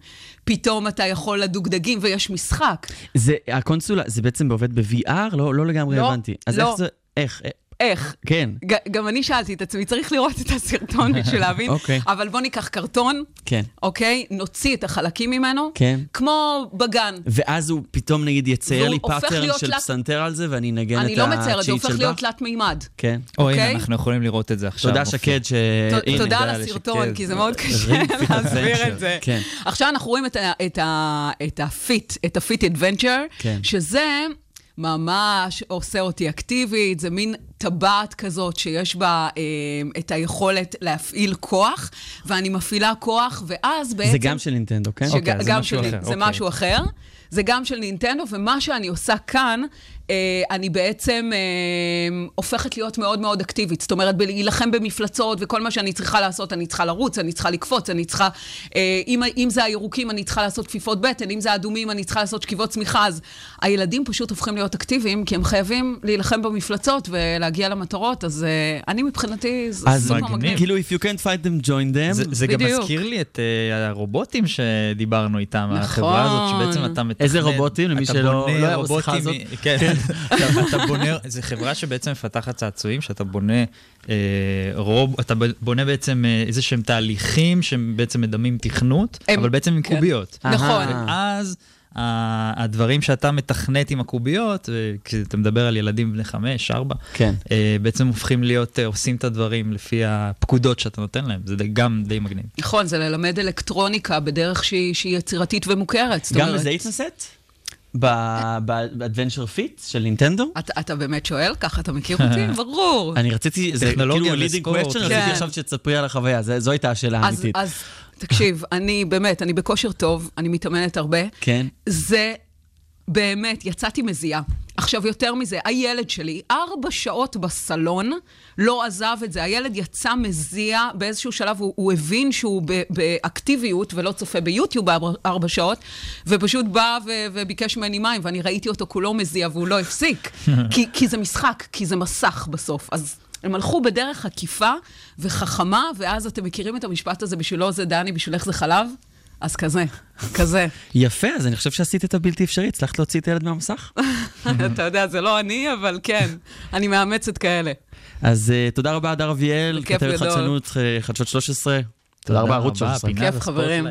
פתאום אתה יכול לדוג דגים ויש משחק. זה, הקונסולה, זה בעצם עובד ב-VR? לא, לא לגמרי לא, הבנתי. אז לא. איך זה, איך? איך? כן, ג- גם אני שאלתי את עצמי, צריך לראות את הסרטון בשביל להבין, אוקיי. אבל בוא ניקח קרטון, כן. אוקיי? נוציא את החלקים ממנו, כן. כמו בגן. ואז הוא פתאום נגיד יצייר לי pattern של תלת- פסנתר על זה, ואני אנגן את אני הצ'יט לא של מציירת, זה הופך להיות? תלת מימד. כן. או, הנה, אוקיי? אנחנו יכולים לראות את זה עכשיו. תודה. שקד ש... ת- הנה. תודה על הסרטון. כי זה מאוד קשה להסביר. את זה. כן. עכשיו אנחנו רואים את ה Fit, את ה Fit Adventure, כן. שזה ממש עושה אותי אקטיבית, זה מין טבעת כזאת שיש בה אה, את היכולת להפעיל כוח, ואני מפעילה כוח, ואז בעצם... זה גם של נינטנדו, כן? אוקיי, שג- אז זה משהו שלי, אחר, זה אוקיי. משהו אחר. זה גם של נינטנדו, ומה שאני עושה כאן, אני בעצם אה, הופכת להיות מאוד מאוד אקטיבית. זאת אומרת, בלהילחם במפלצות, וכל מה שאני צריכה לעשות, אני צריכה לרוץ, אני צריכה לקפוץ, אני צריכה... אה, אם, אם זה הירוקים, אני צריכה לעשות כפיפות בטן, אם זה האדומים, אני צריכה לעשות שכיבות צמיחה. אז הילדים פשוט הופכים להיות אקטיביים, כי הם חייבים להילחם במפלצות ולהגיע למטרות, אז אה, אני מבחינתי, זה אז סופר מגניב. מגניב. כאילו, if you can't fight them, join them. זה, זה גם. מזכיר לי את uh, הרובוטים שדיברנו איתם, נכון. החברה הזאת, שבעצם אתה מתכנן... איזה רובוטים? למי אתה שלא- בונה לא רובוטים כן, אתה, בונה, זו חברה שבעצם מפתחת צעצועים, שאתה בונה אה, רוב, אתה בונה בעצם אה, איזה שהם תהליכים שהם בעצם מדמים תכנות, הם- אבל בעצם עם כן. קוביות. נכון. אהה. ואז הדברים שאתה מתכנת עם הקוביות, אה, כשאתה מדבר על ילדים בני חמש, ארבע, כן. אה, בעצם הופכים להיות, אה, עושים את הדברים לפי הפקודות שאתה נותן להם, זה גם די מגניב. נכון, זה ללמד אלקטרוניקה בדרך שהיא, שהיא יצירתית ומוכרת. גם לזה התנסית? ב Adventure Fit של נינטנדו? אתה, אתה באמת שואל? ככה אתה מכיר אותי? ברור. אני רציתי, זה טכנולוגיה כאילו לידינג כן. רציתי עכשיו שתספרי על החוויה, זה- זו הייתה השאלה האמיתית. אז תקשיב, אני באמת, אני בכושר טוב, אני מתאמנת הרבה. כן. זה באמת, יצאתי מזיעה. עכשיו, יותר מזה, הילד שלי, ארבע שעות בסלון, לא עזב את זה. הילד יצא מזיע באיזשהו שלב, הוא, הוא הבין שהוא ב, באקטיביות ולא צופה ביוטיוב ארבע שעות, ופשוט בא ו, וביקש ממני מים, ואני ראיתי אותו כולו מזיע והוא לא הפסיק. כי, כי זה משחק, כי זה מסך בסוף. אז הם הלכו בדרך עקיפה וחכמה, ואז אתם מכירים את המשפט הזה, בשבילו זה דני, בשבילך זה חלב? אז כזה, כזה. יפה, אז אני חושב שעשית את הבלתי אפשרי, הצלחת להוציא את הילד מהמסך? אתה יודע, זה לא אני, אבל כן, אני מאמצת כאלה. אז אה, תודה רבה, הדר אביאל, בכיף כתבת. חדשנות, אה, חדשות 13. תודה רבה, ערוץ 13. פינה כיף, חברים.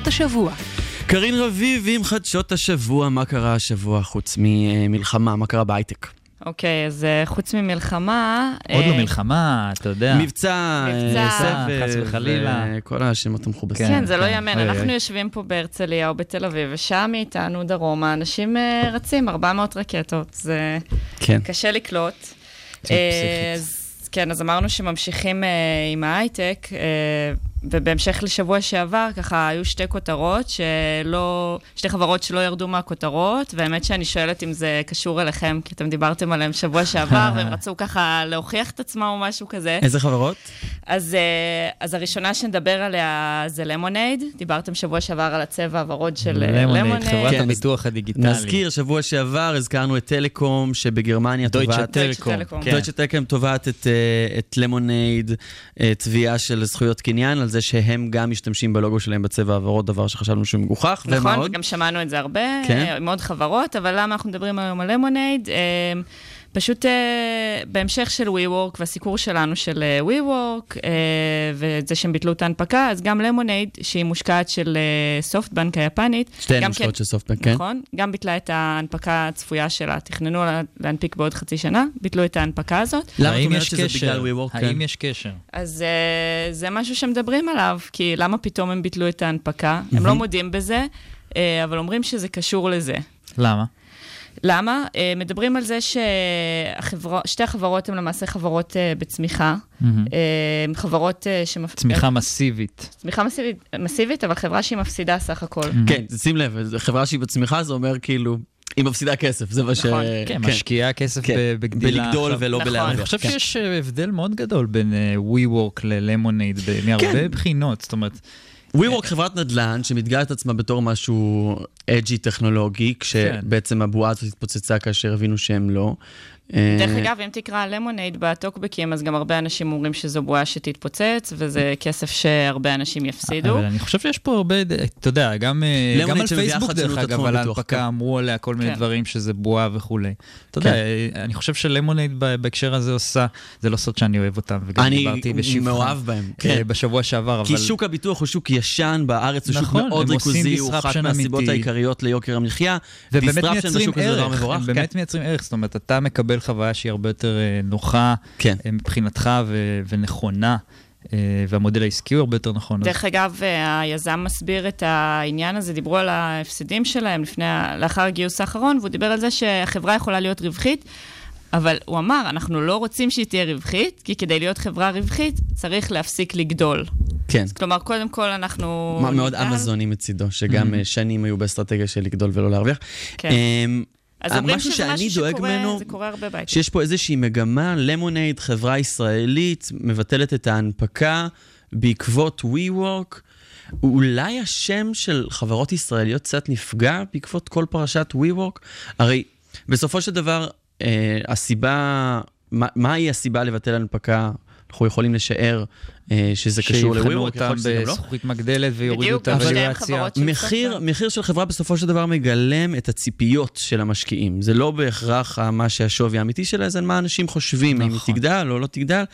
חדשות השבוע. קרין רביב עם חדשות השבוע, מה קרה השבוע חוץ ממלחמה, מה קרה בהייטק? אוקיי, אז אה, חוץ ממלחמה... עוד לא אה, מלחמה, אתה יודע. מבצע, אה, מבצע. סבב, חס וחלילה. וכל השמות המכובסים. כן, זה לא כן. ייאמן. אוי, אנחנו אוי. יושבים פה בהרצליה או בתל אביב, ושם מאיתנו דרומה, אנשים אה, רצים 400 רקטות. זה כן. קשה לקלוט. אה, פסיכית. אז כן, אז אמרנו שממשיכים אה, עם ההייטק, אה, ובהמשך לשבוע שעבר, ככה, היו שתי כותרות שלא, שתי חברות שלא ירדו מהכותרות, והאמת שאני שואלת אם זה קשור אליכם, כי אתם דיברתם עליהם שבוע שעבר, והם רצו ככה להוכיח את עצמם או משהו כזה. איזה חברות? אז, אה, אז הראשונה שנדבר עליה זה למונייד. דיברתם שבוע שעבר על הצבע הוורוד של אה, למונייד, למונייד. חברת כן, הביטוח הדיגיטלי. נזכיר, שבוע שעבר הזכרנו את טלקום, שבגרמניה דויטשה תובעת... טלקום. טלקום. דויטשה טלקום תובעת את, אה, את למונייד, אה, תביעה של זכויות קניין, על זה שהם גם משתמשים בלוגו שלהם בצבע הוורוד, דבר שחשבנו שהוא מגוחך. נכון? וגם שמענו את זה הרבה, כן. עוד חברות, אבל למה אנחנו מדברים היום על למונייד? פשוט אה, בהמשך של WeWork והסיקור שלנו של אה, WeWork, אה, וזה שהם ביטלו את ההנפקה, אז גם למונייד, שהיא מושקעת של סופטבנק היפנית, שתיהן מושקעות של סופטבנק, כן? נכון, גם ביטלה את ההנפקה הצפויה שלה, תכננו לה- להנפיק בעוד חצי שנה, ביטלו את ההנפקה הזאת. למה את האם אומרת יש שזה קשר? בגלל WeWork? כן. האם יש קשר? אז uh, זה משהו שמדברים עליו, כי למה פתאום הם ביטלו את ההנפקה? הם לא מודים בזה, uh, אבל אומרים שזה קשור לזה. למה? למה? Uh, מדברים על זה ששתי החברות הן למעשה חברות uh, בצמיחה. Uh, חברות uh, שמפ... צמיחה מסיבית. צמיחה מסיבית, מסיבית, אבל חברה שהיא מפסידה סך הכל. כן, שים לב, חברה שהיא בצמיחה, זה אומר כאילו, היא מפסידה כסף, זה מה ש... נכון. כן, משקיעה כסף כן, בגדילה. בלגדול. ולא נכון. בלהרוויח. אני חושב כן. שיש אה, הבדל מאוד גדול בין אה, WeWork ללמונייד, מהרבה כן. בחינות. זאת אומרת, WeWork חברת נדל"ן שמתגאה את עצמה בתור משהו אג'י טכנולוגי, כשבעצם הבועה הזאת התפוצצה כאשר הבינו שהם לא. דרך אה, אגב, אם תקרא למונייד בטוקבקים, אז גם הרבה אנשים אומרים שזו בועה שתתפוצץ, וזה כסף שהרבה אנשים יפסידו. אבל אני חושב שיש פה הרבה, אתה יודע, גם אה, גם על פייסבוק דרך אגב, על ההנפקה כן. אמרו עליה כל מיני כן. דברים שזה בועה וכולי. אתה יודע, אה, אני חושב שלמונייד בהקשר הזה עושה, זה לא סוד שאני אוהב אותם, וגם אני דיברתי בשבחם. מאוהב בהם, כן. בשבוע שעבר, כי אבל... שוק הביטוח הוא שוק ישן בארץ, הוא שוק נכון, מאוד ריכוזי, הוא אחת מהסיבות. העיקריות ליוקר המחיה. ובאמת מייצרים ערך, הם כן. באמת מייצרים ערך, זאת אומרת, אתה מקבל חוויה שהיא הרבה יותר אה, נוחה כן. אה, מבחינתך ו- ונכונה, אה, והמודל העסקי הוא הרבה יותר נכון. אז- דרך אגב, אה, היזם מסביר את העניין הזה, דיברו על ההפסדים שלהם לפני, לאחר הגיוס האחרון, והוא דיבר על זה שהחברה יכולה להיות רווחית, אבל הוא אמר, אנחנו לא רוצים שהיא תהיה רווחית, כי כדי להיות חברה רווחית, צריך להפסיק לגדול. כן. אז כלומר, קודם כל אנחנו... מה- מאוד. אמזוני מצידו, שגם אה, שנים היו באסטרטגיה של לגדול ולא להרוויח. כן. אמ, אז אומרים משהו שזה משהו שקורה, ממנו, זה קורה הרבה בהייטק. שיש פה איזושהי מגמה, למונייד, חברה ישראלית, מבטלת את ההנפקה בעקבות WeWork. אולי השם של חברות ישראליות קצת נפגע בעקבות כל פרשת WeWork? הרי בסופו של דבר, אה, הסיבה, מה, מהי הסיבה לבטל הנפקה? אנחנו יכולים לשער אה, שזה קשור יכול אותם גם לא. בזכוכית מגדלת ויורידו את הווליואציה. מחיר. מחיר של חברה בסופו של דבר מגלם את הציפיות של המשקיעים. זה לא בהכרח מה שהשווי האמיתי שלה, זה מה אנשים חושבים, אם היא נכון. תגדל או לא תגדל.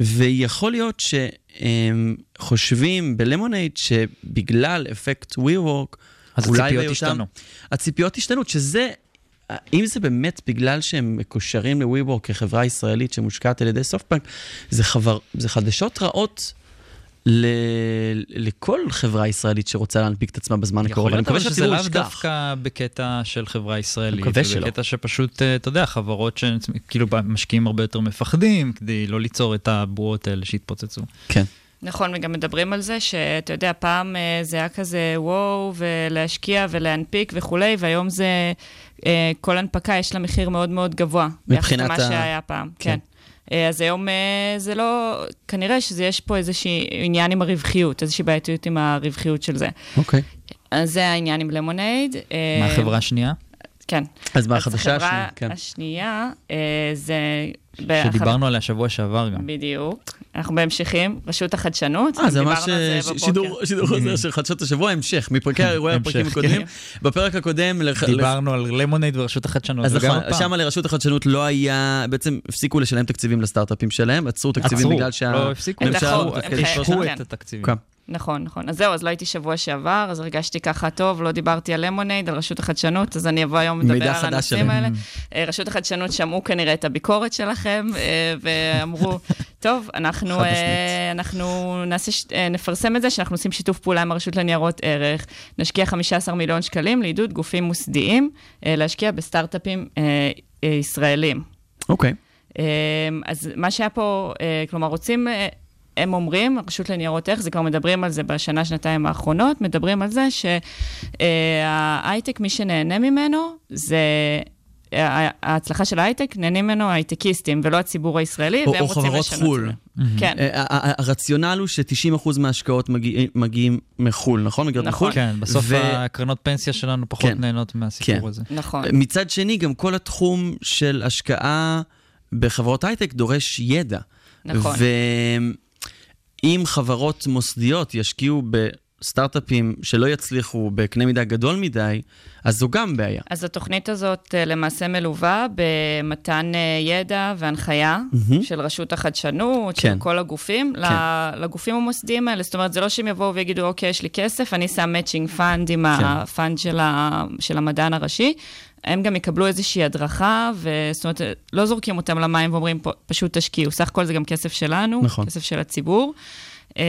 ויכול להיות שהם חושבים בלמונייד שבגלל אפקט WeWork, אז אולי הציפיות השתנו. הציפיות השתנו, שזה, אם זה באמת בגלל שהם מקושרים ל-WeWork כחברה ישראלית שמושקעת על ידי סופטבנק, זה, חבר, זה חדשות רעות. ל... לכל חברה ישראלית שרוצה להנפיק את עצמה בזמן הקרוב. אני מקווה שזה לאו. דווקא בקטע של חברה ישראלית. מקווה זה שלא. בקטע שפשוט, אה, אתה יודע, חברות שכאילו משקיעים הרבה יותר מפחדים, כדי לא ליצור את הבועות האלה שהתפוצצו. כן. נכון, וגם מדברים על זה שאתה יודע, פעם אה, זה היה כזה וואו, ולהשקיע ולהנפיק וכולי, והיום זה, אה, כל הנפקה יש לה מחיר מאוד מאוד גבוה. מבחינת ה- למה שהיה פעם, כן. כן. אה, אז היום זה לא, כנראה שיש פה איזשהו עניין עם הרווחיות, איזושהי בעייתיות עם הרווחיות של זה. אוקיי. אז זה העניין עם למונייד. מה החברה השנייה? כן. אז מה החדשה השנייה? החברה כן. השנייה אה, זה... שדיברנו עליה שבוע שעבר גם. בדיוק. אנחנו בהמשכים, רשות החדשנות. אה, זה ממש זה ש-. שידור שידור חוזר של חדשות השבוע, המשך, מפרקי אירועי המשך, הפרקים כן. הקודמים. בפרק הקודם, דיברנו על למונייד ורשות החדשנות. אז נכון. שם לרשות החדשנות לא היה, בעצם הפסיקו לשלם תקציבים לסטארט-אפים שלהם, עצרו תקציבים בגלל שה... לא הפסיקו, הם דחו, כן. את התקציבים. נכון, נכון. אז זהו, אז לא הייתי שבוע שעבר, אז הרגשתי ככה טוב, לא דיברתי על למונייד, על רשות החדשנות, אז אני אבוא היום לדבר על הנושאים. האלה. אה, רשות החדשנות שמעו כנראה את הביקורת שלכם, אה, ואמרו, טוב, אנחנו. אה, אנחנו נעשה, נפרסם את זה, שאנחנו עושים שיתוף פעולה עם הרשות לניירות ערך, נשקיע 15 מיליון שקלים לעידוד גופים מוסדיים להשקיע בסטארט-אפים ישראלים. אוקיי. אמ, אז מה שהיה פה, כלומר, רוצים, הם אומרים, הרשות לניירות ערך, זה כבר מדברים על זה בשנה, שנתיים האחרונות, מדברים על זה שההייטק, מי שנהנה ממנו, זה... אה, ההצלחה של ההייטק, נהנים ממנו הייטקיסטים, ולא הציבור הישראלי, או- והם או רוצים חברות לשנות חו"ל. את זה. כן, אה, הרציונל הוא ש-90% מההשקעות מגיע- מגיעים מחו"ל, נכון? מגיעות נכון. מחו"ל? כן, בסוף ו- הקרנות פנסיה שלנו פחות כן. נהנות מהסיפור כן. הזה. נכון. מצד שני, גם כל התחום של השקעה בחברות הייטק דורש ידע. נכון. ואם חברות מוסדיות ישקיעו בסטארט-אפים שלא יצליחו בקנה מידה גדול מדי, אז זו גם בעיה. אז התוכנית הזאת אה, למעשה מלווה במתן אה, ידע והנחיה מהמם. של רשות החדשנות, כן. של כל הגופים, כן. לגופים המוסדיים האלה. זאת אומרת, זה לא שהם יבואו ויגידו, אוקיי, יש לי כסף, אני שם matching fund עם כן. ה fund של, ה, של המדען הראשי. הם גם יקבלו איזושהי הדרכה, וזאת אומרת, לא זורקים אותם למים ואומרים, "פה, פשוט תשקיעו. סך הכל זה גם כסף שלנו, נכון. כסף של הציבור. אה,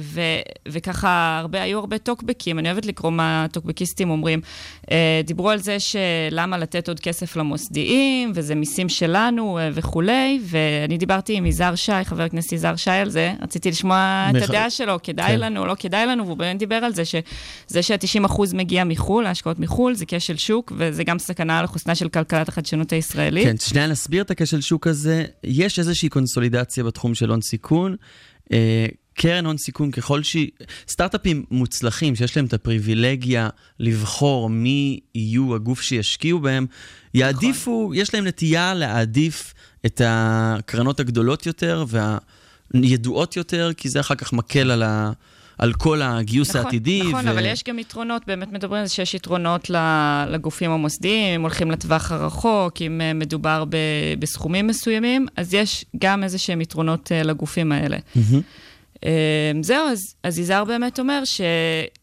ו, וככה, הרבה, היו הרבה טוקבקים, אני אוהבת לקרוא מה הטוקבקיסטים אומרים. אה, דיברו על זה שלמה לתת עוד כסף למוסדיים, וזה מיסים שלנו אה, וכולי, ואני דיברתי עם יזהר שי, חבר הכנסת יזהר שי על זה, רציתי לשמוע את מח- הדעה שלו, כדאי כן. לנו, לא כדאי לנו, והוא באמת דיבר על זה, שזה שה-90% מגיע מחו"ל, ההשקעות מחו"ל, זה כשל שוק, וזה גם סכנה לחוסנה של כלכלת החדשנות הישראלית. כן, שנייה נסביר את הכשל שוק הזה. יש איזושהי קונסולידציה בתחום של הון סיכון. קרן הון סיכון ככל שהיא... סטארט-אפים מוצלחים שיש להם את הפריבילגיה לבחור מי יהיו הגוף שישקיעו בהם, יעדיפו, יש להם נטייה להעדיף את הקרנות הגדולות יותר והידועות יותר, כי זה אחר כך מקל על, ה... על כל הגיוס נכון, העתידי. נכון, אבל יש גם יתרונות, באמת מדברים על זה שיש יתרונות לגופים המוסדיים, אם הולכים לטווח הרחוק, אם אה, מדובר ב- בסכומים מסוימים, אז יש גם איזה שהם יתרונות אה, לגופים האלה. מהמם. אה, זהו, אז, אז יזהר באמת אומר ש...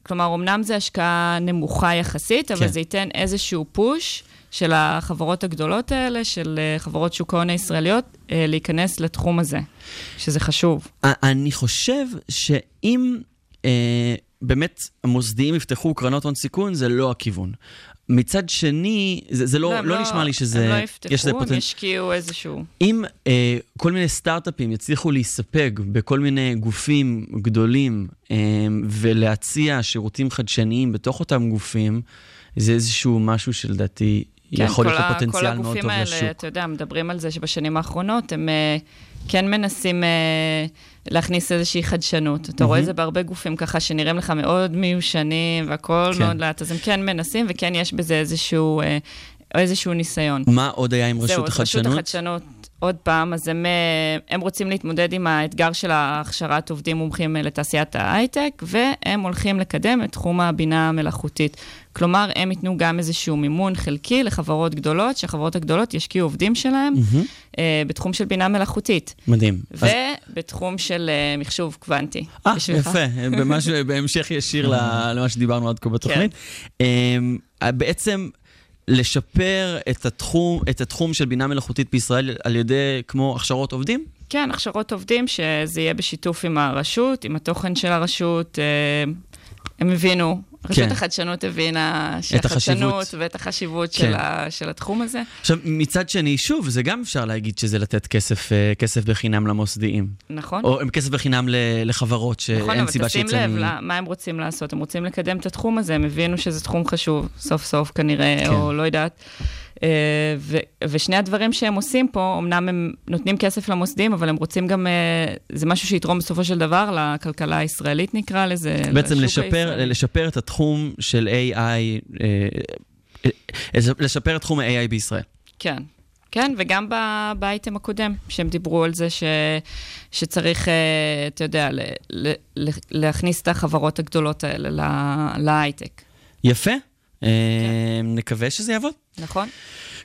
כלומר, אמנם זו השקעה נמוכה יחסית, אבל כן. זה ייתן איזשהו פוש של החברות הגדולות האלה, של אה, חברות שוק ההון הישראליות, אה, להיכנס לתחום הזה, שזה חשוב. אני חושב שאם אה, באמת המוסדיים יפתחו קרנות הון סיכון, זה לא הכיוון. מצד שני, זה, זה לא, הם לא, נשמע לי שזה... הם לא יש יפתחו, הם פוטנ- ישקיעו איזשהו... אם אה, כל מיני סטארט-אפים יצליחו להיספג בכל מיני גופים גדולים אה, ולהציע שירותים חדשניים בתוך אותם גופים, זה איזשהו משהו שלדעתי יכול להיות כן, כל לו פוטנציאל מאוד כל טוב הגופים האלה, לשוק. אתה יודע, מדברים על זה שבשנים האחרונות הם אה, כן מנסים אה, להכניס איזושהי חדשנות. אתה רואה את זה בהרבה גופים ככה שנראים לך מאוד מיושנים והכול כן. מאוד לאט, אז הם כן מנסים וכן יש בזה איזשהו, אה, איזשהו ניסיון. מה עוד היה עם רשות זהו, החדשנות? רשות החדשנות, עוד פעם, אז הם, אה, הם רוצים להתמודד עם האתגר של הכשרת עובדים מומחים אה, לתעשיית ההייטק, והם הולכים לקדם את תחום הבינה המלאכותית. כלומר, הם ייתנו גם איזשהו מימון חלקי לחברות גדולות, שהחברות הגדולות ישקיעו עובדים שלהם מהמם. אה, בתחום של בינה מלאכותית. מדהים. אז- ובתחום של אה, מחשוב קוונטי. אה. יפה, במשהו, בהמשך ישיר למה שדיברנו עד כה בתוכנית. אמ, בעצם לשפר את התחום, את התחום של בינה מלאכותית בישראל על ידי כמו הכשרות עובדים? כן, הכשרות עובדים, שזה יהיה בשיתוף עם הרשות, עם התוכן של הרשות. הם הבינו, רשות כן. החדשנות הבינה. שהחדשנות ואת החשיבות של, כן. ה, של התחום הזה. עכשיו, מצד שני, שוב, זה גם אפשר להגיד שזה לתת כסף, אה, כסף בחינם למוסדיים. נכון? או כסף בחינם לחברות, שאין נכון, אבל סיבה תשים שיצא לב מ- לה- מה הם רוצים לעשות. הם רוצים לקדם את התחום הזה, הם הבינו שזה תחום חשוב, סוף סוף כנראה, כן. או לא יודעת. אה, ו- ושני הדברים שהם עושים פה, אמנם הם נותנים כסף למוסדים, אבל הם רוצים גם, אה, זה משהו שיתרום בסופו של דבר לכלכלה הישראלית, נקרא לזה. בעצם לשפר. לשפר את התחום של AI, אה, לשפר את תחום ה-AI בישראל. כן. כן, וגם באייטם הקודם, שהם דיברו על זה ש, שצריך, אתה יודע, ל, ל, להכניס את החברות הגדולות האלה ל- להייטק, יפה, כן. נקווה שזה יעבוד. נכון?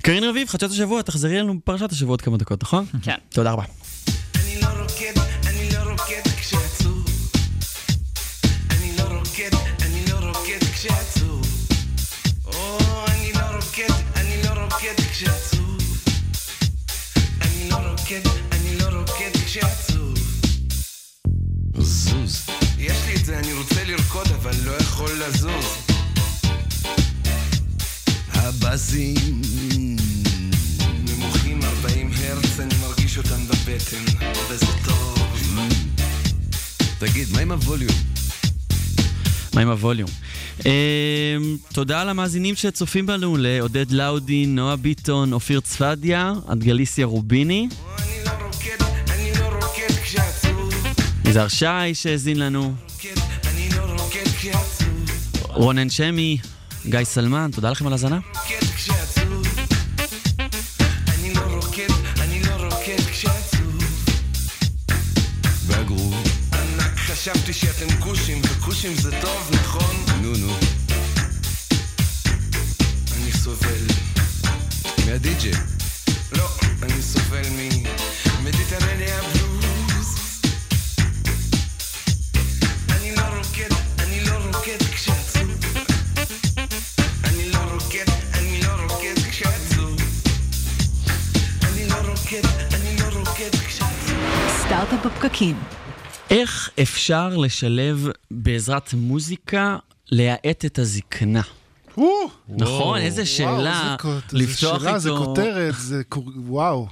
קרין רביב, חדשות השבוע, תחזרי לנו בפרשת השבוע עוד כמה דקות, נכון? כן. תודה רבה. אני לא רוקד, אני לא רוקד כשעצוב. אני לא רוקד, אני לא רוקד כשעצוב. או, אני לא רוקד, אני לא רוקד כשעצוב. אני לא רוקד, אני לא רוקד כשעצוב. זוז. יש לי את זה, אני רוצה לרקוד, אבל לא יכול לזוז. הבזים נמוכים 40 הרץ, אני מרגיש אותם בבטן, וזה טוב. תגיד, מה עם הווליום? מה עם הווליום? אה, תודה למאזינים שצופים בנו, לעודד לאודי, נועה ביטון, אופיר צפדיה, אדגליסיה רוביני, אני לא רוקד, אני לא רוקד כשעצוב. יזהר שי שהאזין לנו, רוקד, אני לא רוקד כשעצוב. רונן שמי, גיא סלמן, תודה לכם על ההאזנה. לא לא חשבתי שאתם כושים, וכושים זה טוב, נכון? נו נו. אני סובל. מהדי-ג'יי. לא, אני סובל ממדיטרניה סטארט-אפ בפקקים. איך אפשר לשלב בעזרת מוזיקה להאט את הזקנה? נכון, איזה שאלה לפתוח שאלה, זה איתו. כותרת, זה וואו.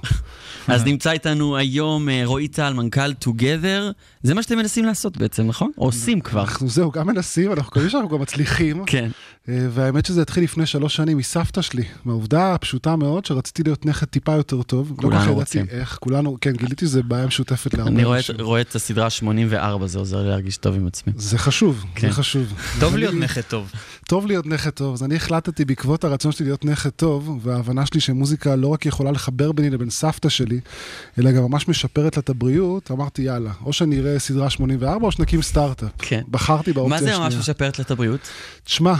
אז נמצא איתנו היום אה, רועי טל, מנכ"ל Together. זה מה שאתם מנסים לעשות בעצם, נכון? או עושים כבר. אנחנו זהו, גם מנסים, אנחנו מקווים שאנחנו גם מצליחים. כן. אה, והאמת שזה התחיל לפני שלוש שנים מסבתא שלי, מהעובדה הפשוטה מאוד שרציתי להיות נכד טיפה יותר טוב. לא כל כולנו רוצים. איך, כולנו, כן, גיליתי שזה בעיה משותפת להרבה אני רואה את- אנשים. רואה את הסדרה 84, זה עוזר לי להרגיש טוב עם עצמי. זה חשוב, כן. זה חשוב. טוב להיות נכד טוב. טוב להיות נכד טוב, אז אני החלטתי בעקבות הרצון שלי להיות נכד טוב, וההבנה שלי שמוזיקה לא רק יכולה לחבר ביני לבין סבתא שלי, אלא גם ממש משפרת לה את הבריאות, אמרתי יאללה, או שאני אראה סדרה 84 או שנקים סטארט-אפ. כן. בחרתי באופציה מה השנייה. זה ממש משפרת לה את הבריאות? תשמע,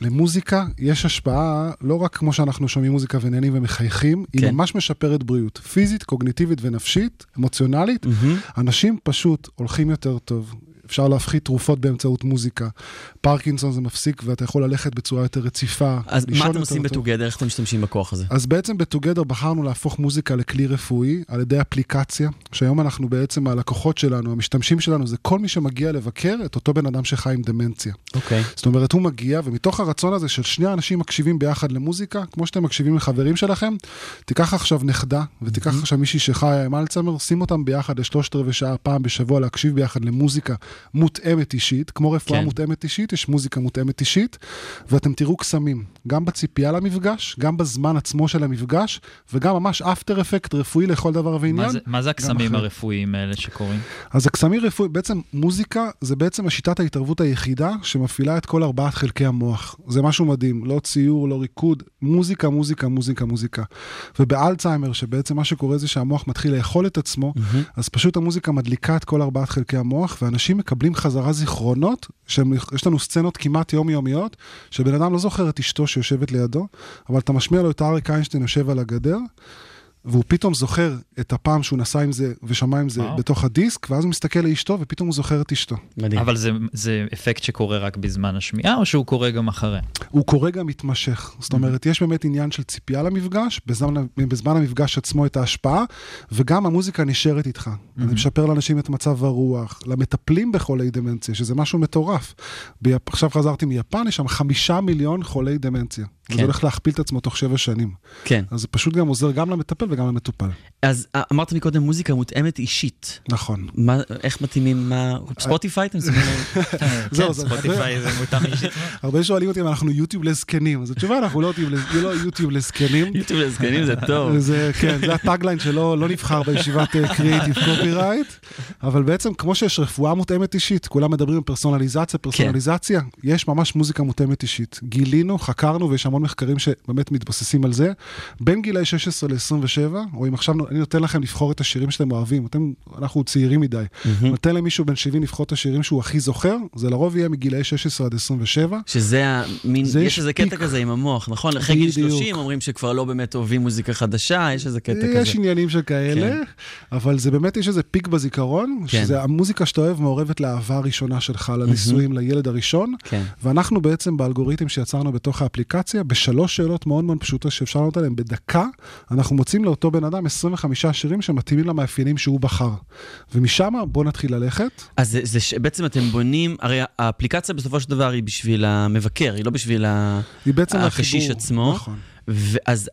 למוזיקה יש השפעה, לא רק כמו שאנחנו שומעים מוזיקה ונהנים ומחייכים, היא כן. ממש משפרת בריאות, פיזית, קוגניטיבית ונפשית, אמוציונלית. מהמם. אנשים פשוט הולכים יותר טוב. אפשר להפחית תרופות באמצעות מוזיקה. פרקינסון זה מפסיק ואתה יכול ללכת בצורה יותר רציפה. אז מה אתם עושים. בטוגדר? איך אתם משתמשים בכוח הזה? אז בעצם בטוגדר בחרנו להפוך מוזיקה לכלי רפואי על ידי אפליקציה, שהיום אנחנו בעצם, הלקוחות שלנו, המשתמשים שלנו, זה כל מי שמגיע לבקר את אותו בן אדם שחי עם דמנציה. אוקיי. זאת אומרת, הוא מגיע, ומתוך הרצון הזה של שני אנשים מקשיבים ביחד למוזיקה, כמו שאתם מקשיבים לחברים שלכם, תיקח עכשיו נכדה, ותיקח עכשיו מישהי שחיה עם אלצהיימר, שים אותם ביחד לשלושת רבעי שעה פעם בשבוע להקשיב ביחד למוזיקה מותאמת אישית, כמו רפואה כן. מותאמת אישית, יש מוזיקה מותאמת אישית, ואתם תראו קסמים, גם בציפייה למפגש, גם בזמן עצמו של המפגש, וגם ממש אפטר אפקט רפואי לכל דבר ועניין. מה זה- מה זה הקסמים. הרפואיים האלה שקורים? אז הקסמים רפואי, בעצם מוזיקה זה בעצם השיטת ההתערבות היחידה שמפעילה את כל ארבעת חלקי המוח. זה משהו מדהים, לא ציור, לא ריקוד, מוזיקה, מוזיקה, מוזיקה, מוזיקה. ובאלצהיימר, שבעצם מה שקורה זה שהמוח מתחיל לאכול את עצמו, אז פשוט המוזיקה מדליקה את כל ארבעת חלקי המוח, ואנשים מקבלים חזרה זיכרונות, שיש לנו סצנות כמעט יומיומיות, שבן אדם לא זוכר את אשתו שיושבת לידו, אבל אתה משמיע לו את אריק איינשטיין יושב על הגדר, והוא פתאום זוכר את הפעם שהוא נסע עם זה ושמע עם זה וואו. בתוך הדיסק, ואז הוא מסתכל לאשתו ופתאום הוא זוכר את אשתו. מדהים. אבל זה, זה אפקט שקורה רק בזמן השמיעה, או שהוא קורה גם אחרי? הוא קורה גם מתמשך. זאת אומרת, יש באמת עניין של ציפייה למפגש, בזמן, בזמן המפגש עצמו את ההשפעה, וגם המוזיקה נשארת איתך. אני משפר לאנשים את מצב הרוח, למטפלים בחולי דמנציה, שזה משהו מטורף. ביפ... עכשיו חזרתי מיפן, יש שם חמישה מיליון חולי דמנציה. כן. וזה הולך להכפיל את עצמו תוך שבע שנים. כן. אז זה פשוט גם עוזר גם למטפל וגם למטופל. אז אה, אמרת מקודם מוזיקה מותאמת אישית. נכון. מה, איך מתאימים, מה, ספוטיפיי אתם שמים? זהו, כן, זה- ספוטיפיי זה מותאם אישית. הרבה שואלים אותי אם אנחנו יוטיוב לזקנים, אז התשובה, אנחנו לא יוטיוב לא לזקנים. יוטיוב לזקנים זה טוב. זה, כן, זה הטאגליין שלא לא נבחר בישיבת קריאיטיב קופירייט, אבל בעצם כמו שיש רפואה מותאמת אישית, כולם מדברים על פרסונליזציה, פרסונליזציה, יש ממש מוזיקה מותאמת אישית. גילינו, חקרנו, ויש המון מחקרים שבאמת מתבססים על זה. בין גילאי 16 ל-27, או אם עכשיו אני נותן לכם לבחור את השירים שאתם אוהבים, אתם, אנחנו צעירים מדי, נותן למישהו בן 70 לבחור את השירים שהוא הכי זוכר, זה לרוב יהיה מגילאי 16 עד 27. שזה המין, יש יש איזה קטע פיק. כזה עם המוח, נכון? אחרי גיל בדיוק. 30 אומרים שכבר לא באמת אוהבים מוזיקה חדשה, יש איזה קטע יש כזה. עניינים שכאלה, כן. אבל זה באמת, יש איזה פיק בזיכרון, כן. שזה המוזיקה שאתה אוהב מעורבת לאהבה הראשונה שלך, לנישואים, לילד הראשון, כן. ואנחנו בעצם באלגוריתם שיצרנו בתוך האפליקציה, בשלוש שאלות מאוד מאוד פשוטות שאפשר לענות עליהן בדקה, אנחנו מוצאים לאותו בן אדם 25 שירים שמתאימים למאפיינים שהוא בחר. ומשם בוא נתחיל ללכת. אז זה, זה שבעצם אתם בונים, הרי האפליקציה בסופו של דבר היא בשביל המבקר, היא לא בשביל. היא בעצם הקשיש החיבור. עצמו. נכון. ואז,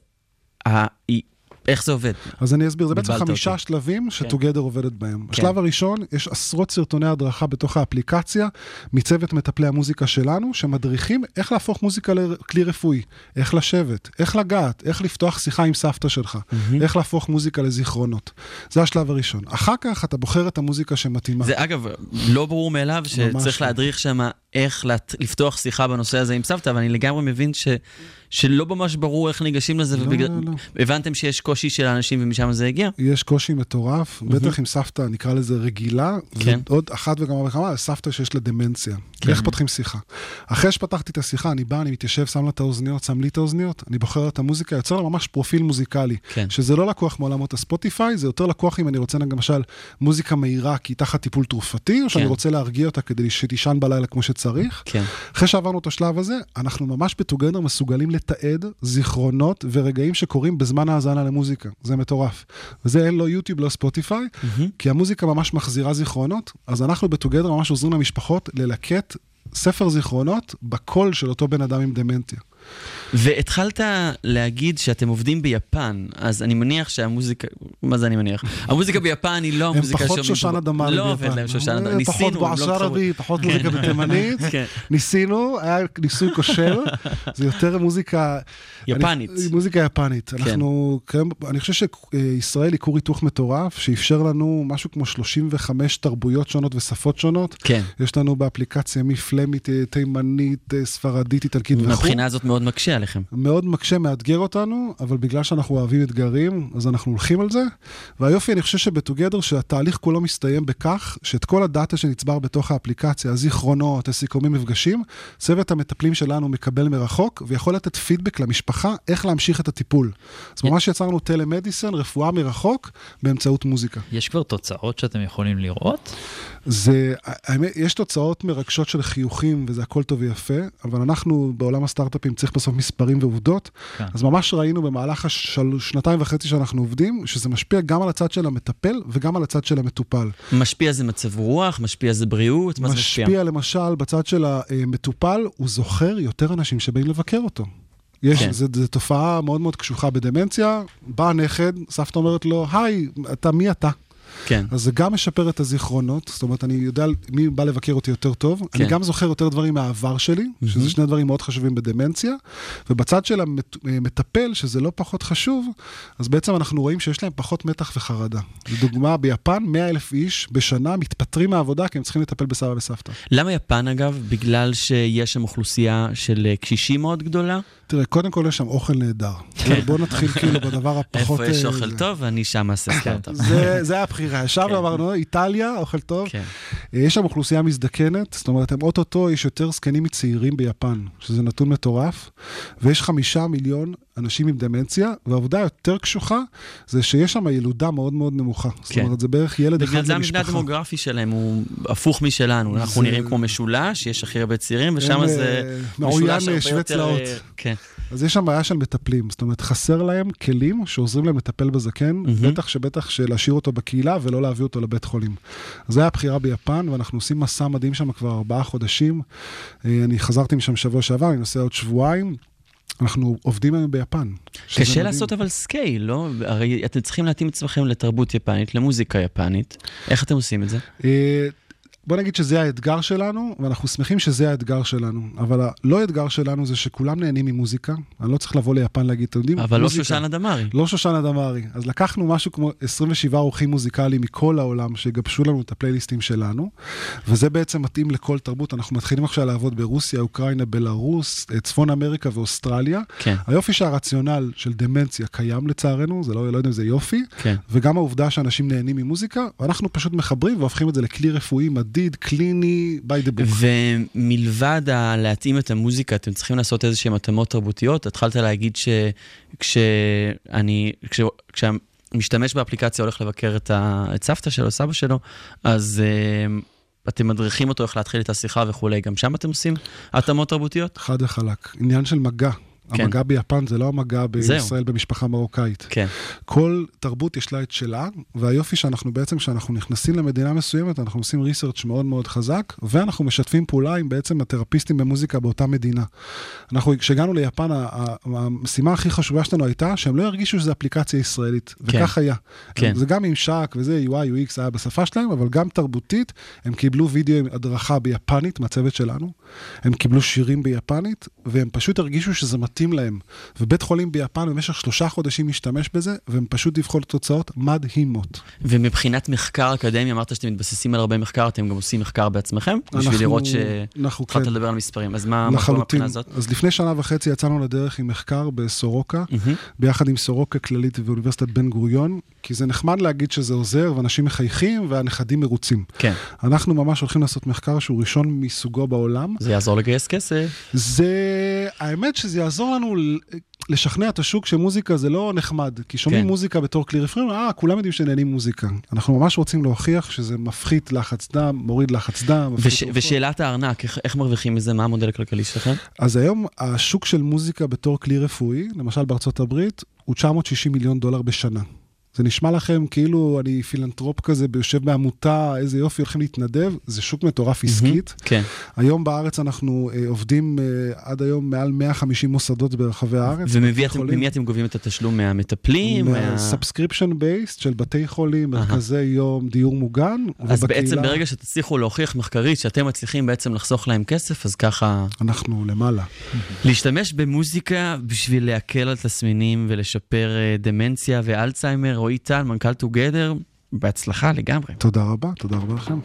ה... היא... איך זה עובד? אז אני אסביר, זה בעצם חמישה אותי. שלבים שטוגדר עובדת בהם. כן. השלב הראשון, יש עשרות סרטוני הדרכה בתוך האפליקציה, מצוות מטפלי המוזיקה שלנו, שמדריכים איך להפוך מוזיקה לכלי רפואי, איך לשבת, איך לגעת, איך לפתוח שיחה עם סבתא שלך, איך להפוך מוזיקה לזיכרונות. זה השלב הראשון. אחר כך אתה בוחר את המוזיקה שמתאימה. זה אגב, לא ברור מאליו שצריך לא. להדריך שם איך. לפתוח שיחה בנושא הזה עם סבתא, אבל אני לגמרי מבין ש... שלא ממש ברור איך ניגשים לזה, לא, ובגלל... לא, לא. הבנתם שיש קושי של האנשים ומשם זה הגיע? יש קושי מטורף, בטח עם סבתא, נקרא לזה רגילה, כן. ועוד אחת וכמה וכמה, סבתא שיש לה דמנציה. כן. איך פותחים שיחה? אחרי שפתחתי את השיחה, אני בא, אני מתיישב, שם לה את האוזניות, שם לי את האוזניות, אני בוחר את המוזיקה, יוצר לה ממש פרופיל מוזיקלי. כן. שזה לא לקוח מעולמות הספוטיפיי, זה יותר לקוח אם אני רוצה למשל מוזיקה מהירה, כי היא תחת טיפול תרופתי, או שאני כן. רוצה להרגיע אותה כדי שתישן בלילה כמו שצריך. כן. אחרי שעברנו את השלב הזה, אנחנו ממש בטוגדר מסוגלים לתעד זיכרונות ורגעים שקורים בזמן ההאזנה למוזיקה. זה מטורף. וזה אין לא יוטיוב, לא ספוטיפיי, כי המוזיקה ממש מחזירה זיכרונות, אז אנחנו בטוגדר ממש עוזרים למשפחות ללקט ספר זיכרונות בקול של אותו בן אדם עם דמנטיה. והתחלת להגיד שאתם עובדים ביפן, אז אני מניח שהמוזיקה, מה זה אני מניח? המוזיקה ביפן היא לא הם המוזיקה פחות שעובדים שושנה ב- דמארי לא עובד להם שושנה דמארי, פחות ניסינו, הם בועז לא התחברו. ערבי, פחות מוזיקה בתימנית. כן. ניסינו, היה ניסוי כושל, זה יותר מוזיקה... יפנית. מוזיקה יפנית. כן. אנחנו, אני חושב שישראל היא כור היתוך מטורף, שאפשר לנו משהו כמו 35 תרבויות שונות ושפות שונות. כן. יש לנו באפליקציה מפלמית, אה, תימנית, אה, ספרדית, איטלקית וכו'. מהבחינה הזאת מאוד מאוד מקשה עליכם. מאוד מקשה, מאתגר אותנו, אבל בגלל שאנחנו אוהבים אתגרים, אז אנחנו הולכים על זה. והיופי, אני חושב שבטוגדר, שהתהליך כולו מסתיים בכך, שאת כל הדאטה שנצבר בתוך האפליקציה, הזיכרונות, הסיכומים, מפגשים, צוות המטפלים שלנו מקבל מרחוק, ויכול לתת פידבק למשפחה איך להמשיך את הטיפול. אז ממש יצרנו טלמדיסן, רפואה מרחוק, באמצעות מוזיקה. יש כבר תוצאות שאתם יכולים לראות? זה, האמת, יש תוצאות מרגשות של חיוכים, וזה הכל טוב ויפה, אבל אנחנו בעולם הסטארט-אפים צריך בסוף מספרים ועובדות. כן. אז ממש ראינו במהלך השנתיים וחצי שאנחנו עובדים, שזה משפיע גם על הצד של המטפל וגם על הצד של המטופל. משפיע זה מצב רוח, משפיע זה בריאות, מה זה משפיע? משפיע למשל בצד של המטופל, הוא זוכר יותר אנשים שבאים לבקר אותו. יש, כן. כן. זו תופעה מאוד מאוד קשוחה בדמנציה, בא הנכד, סבתא אומרת לו, היי, אתה, מי אתה? כן. אז זה גם משפר את הזיכרונות, זאת אומרת, אני יודע מי בא לבקר אותי יותר טוב, כן. אני גם זוכר יותר דברים מהעבר שלי, שזה שני דברים מאוד חשובים בדמנציה, ובצד של המטפל, שזה לא פחות חשוב, אז בעצם אנחנו רואים שיש להם פחות מתח וחרדה. לדוגמה, ביפן, 100 אלף איש בשנה מתפטרים מהעבודה כי הם צריכים לטפל בסבא וסבתא. למה יפן אגב? בגלל שיש שם אוכלוסייה של אה, קשישים מאוד גדולה? תראה, קודם כל יש שם אוכל נהדר. בואו נתחיל כאילו בדבר הפחות... איפה יש אה, אוכל. טוב, אני שם אעשה סטארט-אפ. זה, הבחירה, ישבנו, אמרנו, איטליה, אוכל טוב. כן. אה, יש שם אוכלוסייה מזדקנת, זאת אומרת, הם אוטוטו, יש יותר זקנים מצעירים ביפן, שזה נתון מטורף, ויש חמישה מיליון אנשים עם דמנציה, והעובדה היותר קשוחה, זה שיש שם ילודה מאוד מאוד נמוכה. זאת כן. אומרת, זה בערך ילד אחד בגלל זה המבנה למשפחה. הדמוגרפי שלהם הוא הפוך משלנו. אנחנו נראים כמו משולש, יש הכי הרבה צעירים, ושם זה אה, משולש הרבה שווה יותר... צלעות. אה, כן. אז יש שם בעיה של מטפלים, זאת אומרת, חסר להם כלים שעוזרים להם לטפל בזקן, בטח שבטח שלהשאיר אותו בקהילה ולא להביא אותו לבית חולים. זו הייתה הבחירה ביפן, ואנחנו עושים מסע מדהים שם כבר ארבעה חודשים. אה, אני חזרתי משם שבוע שעבר, אני נוסע עוד שבועיים. אנחנו עובדים היום ביפן. קשה מדהים. לעשות אבל scale, לא? הרי אתם צריכים להתאים את עצמכם לתרבות יפנית, למוזיקה יפנית. איך אתם עושים את זה? בוא נגיד שזה האתגר שלנו, ואנחנו שמחים שזה האתגר שלנו. אבל הלא אתגר שלנו זה שכולם נהנים ממוזיקה. אני לא צריך לבוא ליפן להגיד, אתם יודעים, אבל לא מוזיקה. שושנה דמארי. לא שושנה דמארי. אז לקחנו משהו כמו 27 אורחים מוזיקליים מכל העולם שיגבשו לנו את הפלייליסטים שלנו, וזה בעצם מתאים לכל תרבות. אנחנו מתחילים עכשיו לעבוד ברוסיה, אוקראינה, בלרוס, אה, צפון אמריקה ואוסטרליה. כן. היופי שהרציונל של דמנציה קיים לצערנו, זה לא, לא יודע אם זה יופי, כן. וגם העובדה שאנשים נהנים ממוזיקה, ואנחנו פשוט מחברים והופכים את זה לכלי רפואי מדיד, קליני, by the book. ומלבד ה- להתאים את המוזיקה, אתם צריכים לעשות איזשהן התאמות תרבותיות. התחלת להגיד שכשאני, כש, כשהמשתמש באפליקציה הולך לבקר את, ה, את סבתא שלו, סבא שלו, אז uh, אתם מדריכים אותו איך להתחיל את השיחה וכולי. גם שם אתם עושים התאמות תרבותיות? חד וחלק. עניין של מגע. כן. המגע ביפן זה לא המגע זהו. בישראל במשפחה מרוקאית. כן. כל תרבות יש לה את שלה, והיופי שאנחנו בעצם, כשאנחנו נכנסים למדינה מסוימת, אנחנו עושים ריסרצ' מאוד מאוד חזק, ואנחנו משתפים פעולה עם בעצם התרפיסטים במוזיקה באותה מדינה. אנחנו, כשהגענו ליפן, המשימה הכי חשובה שלנו הייתה שהם לא ירגישו שזו אפליקציה ישראלית, כן. וכך היה. כן. זה גם ממשק וזה, UI, UX היה בשפה שלהם, אבל גם תרבותית, הם קיבלו וידאו עם הדרכה ביפנית מהצוות שלנו, הם קיבלו שירים ביפנית, והם פשוט הרגישו שזה מתאים להם. ובית חולים ביפן במשך שלושה חודשים משתמש בזה, והם פשוט דיווחו לתוצאות מדהימות. ומבחינת מחקר אקדמי, אמרת שאתם מתבססים על הרבה מחקר, אתם גם עושים מחקר בעצמכם? בשביל אנחנו- לראות אנחנו שהתחלת כן. לדבר על מספרים. אז מה קורה. מהבחינה הזאת? אז לפני שנה וחצי יצאנו לדרך עם מחקר בסורוקה, מהמם. ביחד עם סורוקה כללית ואוניברסיטת בן גוריון, כי זה נחמד להגיד שזה עוזר, ואנשים מחייכים והנכדים מרוצים. כן. אנחנו ממש הולכים לעשות מחקר שהוא ראשון מסוגו בעולם. זה יעזור לגייס כסף. זה, האמת שזה יעזור לנו ל- לשכנע את השוק שמוזיקה זה לא נחמד, כי שומעים כן. מוזיקה בתור כלי רפואי, אה, כולם יודעים שנהנים מוזיקה. אנחנו ממש רוצים להוכיח שזה מפחית לחץ דם, מוריד לחץ דם. וש. ושאלת הארנק, איך, איך מרוויחים מזה? מה המודל הכלכלי שלכם? אז היום השוק של מוזיקה בתור כלי רפואי, למשל בארצות הברית, הוא 960 מיליון דולר בשנה. זה נשמע לכם כאילו אני פילנטרופ כזה, יושב בעמותה, איזה יופי, הולכים להתנדב, זה שוק מטורף עסקית. כן. היום בארץ אנחנו אה, עובדים אה, עד היום מעל 150 מוסדות ברחבי הארץ. וממי אתם, גובים את התשלום? מהמטפלים? מה... מה subscription based של בתי חולים, מרכזי יום, דיור מוגן, אז בעצם ברגע שתצליחו להוכיח מחקרית שאתם מצליחים בעצם לחסוך להם כסף, אז ככה... אנחנו למעלה. להשתמש במוזיקה בשביל להקל על תסמינים ולשפר אה, דמנציה ואלצהיימר, רועי טל, מנכ"ל טוגדר, בהצלחה לגמרי. תודה רבה, תודה רבה לכם.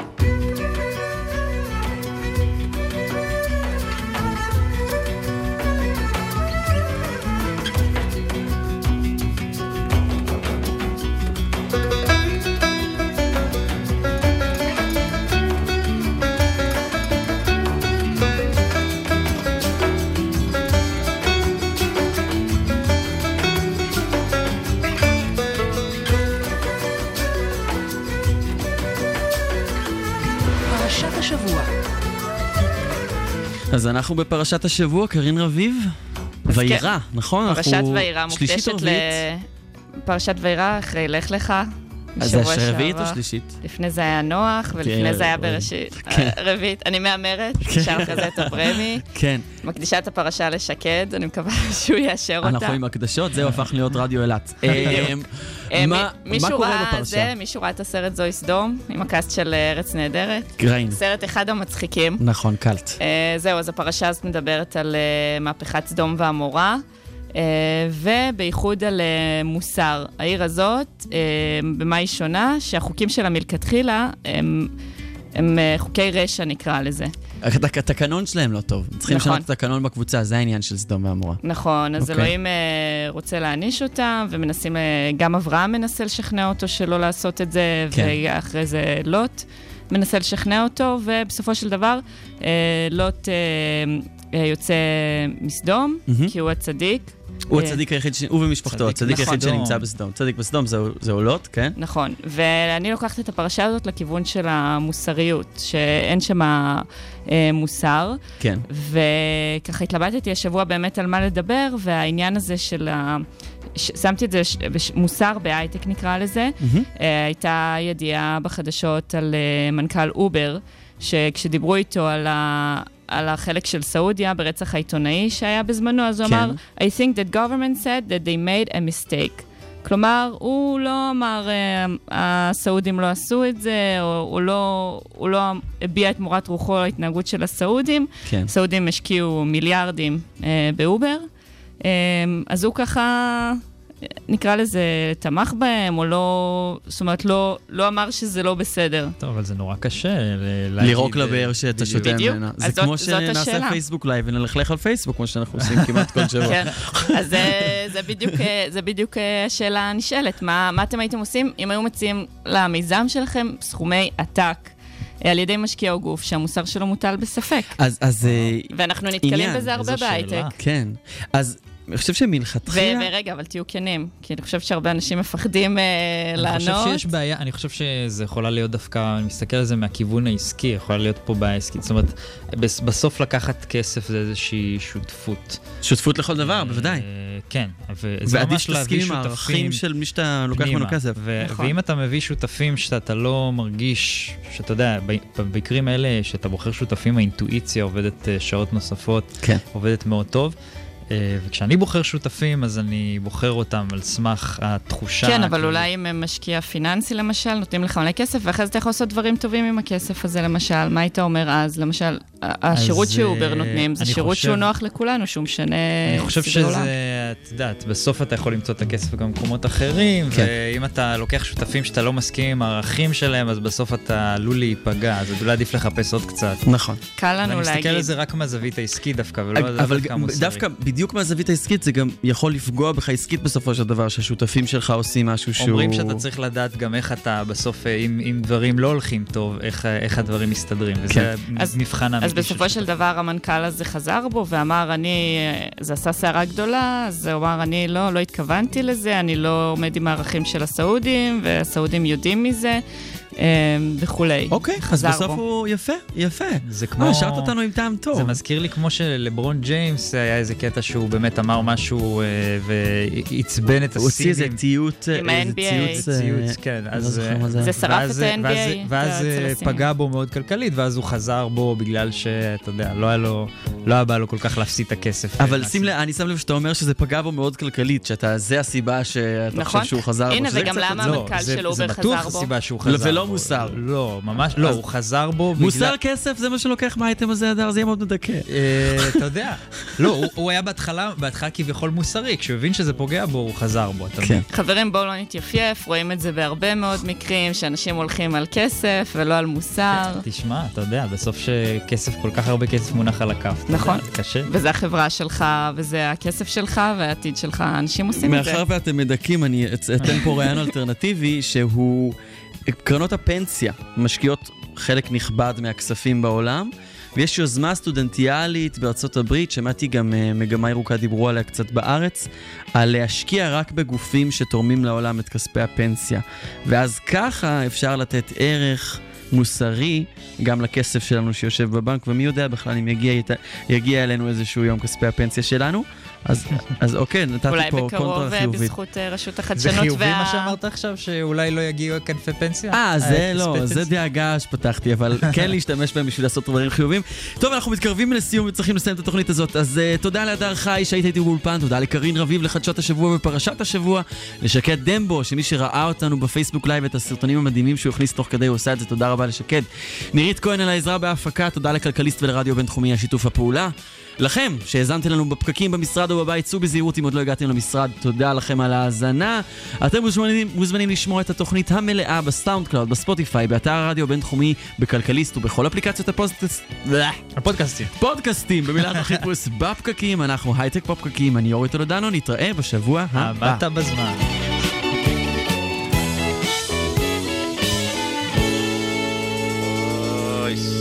אז אנחנו בפרשת השבוע, קרין רביב. ויירא, נכון? פרשת אנחנו ויירא מוקדשת ל... פרשת ויירא אחרי לך לך. אז זה רביעית או. שלישית? לפני זה היה נוח, ולפני כן, זה היה אה, בראשית. כן. אה, רביעית, אני מהמרת, כן. נשאר אחרי זה את הברמי. כן. מקדישה את הפרשה לשקד, אני מקווה שהוא יאשר אותה. אנחנו עם הקדשות, זהו הפך להיות רדיו אילת. אה, מה קורה בפרשה? מישהו ראה את הסרט זוהי סדום, עם הקאסט של ארץ נהדרת? ראינו. סרט אחד המצחיקים. נכון, קלט. זהו, אז הפרשה הזאת מדברת על מהפכת סדום ועמורה, ובייחוד על אה, מוסר. העיר הזאת, אה, במה היא שונה? שהחוקים שלה מלכתחילה הם, הם אה, חוקי רשע נקרא לזה. הת- התקנון שלהם לא טוב. צריכים נכון. לשנות את התקנון בקבוצה, זה העניין של סדום ועמורה. נכון, אז אוקיי. אלוהים אה, רוצה להעניש אותם, ומנסים, אה, גם אברהם מנסה לשכנע אותו שלא לעשות את זה, כן. ואחרי זה לוט מנסה לשכנע אותו, ובסופו של דבר אה, לוט אה, יוצא מסדום, מהמם. כי הוא הצדיק. הוא אה, הצדיק היחיד, ש- הוא ומשפחתו, צדיק הצדיק היחיד בסדום. שנמצא בסדום. צדיק בסדום זה- זה עולות, כן? נכון, ואני לוקחת את הפרשה הזאת לכיוון של המוסריות, שאין שם אה, מוסר. כן. וככה התלבטתי השבוע באמת על מה לדבר, והעניין הזה של ה... ש... שמתי את זה, ש... בש... מוסר בהייטק נקרא לזה. אה, הייתה ידיעה בחדשות על מנכ"ל אובר, שכשדיברו איתו על, ה... על החלק של סעודיה ברצח העיתונאי שהיה בזמנו, אז הוא כן. אמר, I think that government said that they made a mistake. כלומר, הוא לא אמר, אה, הסעודים לא עשו את זה, או הוא לא, הוא לא הביע את מורת רוחו על ההתנהגות של הסעודים. כן. סעודים השקיעו מיליארדים אה, באובר, אה, אז הוא ככה, נקרא לזה, תמך בהם, או לא, זאת אומרת, לא, לא אמר שזה לא בסדר. טוב, אבל זה נורא קשה ל- להגיד... לירוק אה, לבאר שאתה בדיוק. שותה בדיוק. ממנה. אז זה כמו שנעשה. פייסבוק לייב ונלכלך על פייסבוק, כמו שאנחנו עושים כמעט כל שבוע. כן, אז זה, זה, בדיוק, אה, זה בדיוק אה, השאלה הנשאלת. מה, מה אתם הייתם עושים אם היו מציעים למיזם שלכם סכומי עתק אה, על ידי משקיע או גוף שהמוסר שלו מוטל בספק? אז, אז אה, ואנחנו נתקלים עניין, בזה הרבה. בהייטק. כן. אז אני חושב שמלכתחילה... ורגע, אבל תהיו כנים, כי אני חושבת שהרבה אנשים מפחדים אה, אני לענות. חושב שיש בעיה, אני חושב שזה יכולה להיות דווקא, אני מסתכל על זה מהכיוון העסקי, יכולה להיות פה בעיה עסקית. זאת אומרת, בס- בסוף לקחת כסף זה איזושהי שותפות. שותפות לכל דבר, בוודאי. אה, כן, וזה ועדיף ממש להביא שתסכים עם שותפים הערכים של מי שאתה לוקח. ממנו כסף. ו- נכון. ואם אתה מביא שותפים שאתה לא מרגיש, שאתה יודע, ב- במקרים האלה, שאתה בוחר שותפים, האינטואיציה עובדת אה, שעות נוספות, כן. עובדת מאוד טוב. אה, וכשאני בוחר שותפים, אז אני בוחר אותם על סמך התחושה. כן, אבל כאילו- אולי אם הם משקיע פיננסי למשל, נותנים לך מלא כסף, ואחרי זה אתה יכול לעשות דברים טובים עם הכסף הזה למשל. מה היית אומר אז? למשל, השירות שאובר אה, נותנים, זה אני שירות חושב- שהוא נוח לכולנו, שהוא משנה אני חושב סדרי עולם. שזה, את יודעת, בסוף אתה יכול למצוא את הכסף גם במקומות אחרים, כן. ואם אתה לוקח שותפים שאתה לא מסכים עם הערכים שלהם, אז בסוף אתה עלול להיפגע, אז אולי עדיף לחפש עוד קצת. נכון. קל לנו ואני מסתכל להגיד. על זה רק מהזווית העסקית דווקא, ולא אבל דווקא המוסרית. בדיוק מהזווית העסקית זה גם יכול לפגוע בך עסקית בסופו של דבר, שהשותפים שלך עושים משהו שהוא... אומרים שאתה צריך לדעת גם איך אתה בסוף, אה, אם, אם דברים לא הולכים טוב, איך, איך הדברים מסתדרים, וזה כן. אז- מבחן אמיתי אז בסופו של דבר המנכ"ל הזה חזר בו ואמר, אני, זה עשה סערה גדולה, אז הוא אמר, אני לא, לא התכוונתי לזה, אני לא עומד עם הערכים של הסעודים, והסעודים יודעים מזה, אה, וכולי. אוקיי, אז בסוף בו. הוא יפה, יפה. זה כמו... אה, השארת אותנו עם טעם טוב. זה מזכיר לי כמו שלברון ג'יימס היה איזה קטע שהוא באמת אמר משהו אה, ועצבן את הוא הוציא איזה הסינים. ציוט, עם איזה ה-NBA. ציוץ... אה, ציוץ, כן, לא אה, מה זה. זה שרף את ה-NBA ואז- הסינים. פגע בו מאוד כלכלית, ואז הוא חזר בו בגלל שאתה יודע, לא היה לו, לא היה בא לו כל כך להפסיד את הכסף. אבל שים לב, אני שם לב שאתה אומר שזה פגע בו מאוד כלכלית, שאתה, זה הסיבה שאתה נכון. חושב שהוא חזר בו. הנה, שזה וגם למה לא, המנכ"ל זה- של אובר זה חזר בטוח בו? הסיבה שהוא לא, חזר בו. מוסר. לא, ממש לא, הוא חזר בו מוסר בגלל... כסף זה מה שלוקח מהאייטם הזה, אדר, זה יהיה מאוד מדכא. אה, אתה יודע, לא, הוא- היה בהתחלה, בהתחלה כביכול מוסרי, כשהוא הבין שזה פוגע בו, הוא חזר בו, אתה כן. מבין? חברים, בואו לא נתייפייף, רואים את זה בהרבה מאוד מקרים, שאנשים הולכים על כסף ולא על מוסר. תשמע, אתה יודע, בסוף שכסף, כל כך הרבה כסף מונח על הכף. נכון. קשה. וזה החברה שלך, וזה הכסף שלך, והעתיד שלך, אנשים עושים את זה. מאחר ואתם מדכאים, אני אתן פה רעיון אלטרנטיבי, שהוא... קרנות הפנסיה משקיעות חלק נכבד מהכספים בעולם, ויש יוזמה סטודנטיאלית בארצות הברית, שמעתי גם אה, מגמה ירוקה דיברו עליה קצת בארץ, על להשקיע רק בגופים שתורמים לעולם את כספי הפנסיה. ואז ככה אפשר לתת ערך מוסרי גם לכסף שלנו שיושב בבנק, ומי יודע בכלל אם יגיע, יגיע אלינו איזשהו יום כספי הפנסיה שלנו. אז, אז אוקיי, נתתי אולי פה בקרוב קונטרה אה, חיובית. בזכות אה, רשות זה החדשנות חיובי וה... מה שאמרת עכשיו, שאולי לא יגיעו כנפי פנסיה? אה, זה לא, כספי זה פנסיה? דאגה שפתחתי, אבל כן להשתמש בהם בשביל לעשות דברים חיובים. טוב, אנחנו מתקרבים לסיום וצריכים לסיים את התוכנית הזאת, אז uh, תודה להדר חי שהיית איתי באולפן, תודה לקרין רביב לחדשות השבוע ופרשת השבוע, לשקד דמבו, שמי שראה אותנו בפייסבוק לייב את הסרטונים המדהימים שהוא הכניס תוך כדי, הוא עושה את זה, תודה רבה לשקד. נירית כהן על העזרה בהפקה, תודה לכלכליסט ולרדיו בינתחומי על שיתוף הפעולה. לכם, שהאזנתם לנו בפקקים במשרד או בבית, צאו בזהירות אם עוד לא הגעתם למשרד, תודה לכם על ההאזנה. אתם מוזמנים, מוזמנים לשמוע את התוכנית המלאה בסאונד קלאוד, בספוטיפיי, באתר הרדיו הבינתחומי, בכלכליסט ובכל אפליקציות הפוסטס... הפודקאסטים. פודקאסטים, במילת החיפוש בפקקים, אנחנו הייטק בפקקים, אני אורי טולדנו, נתראה בשבוע הבא. עבדת בזמן. Nice.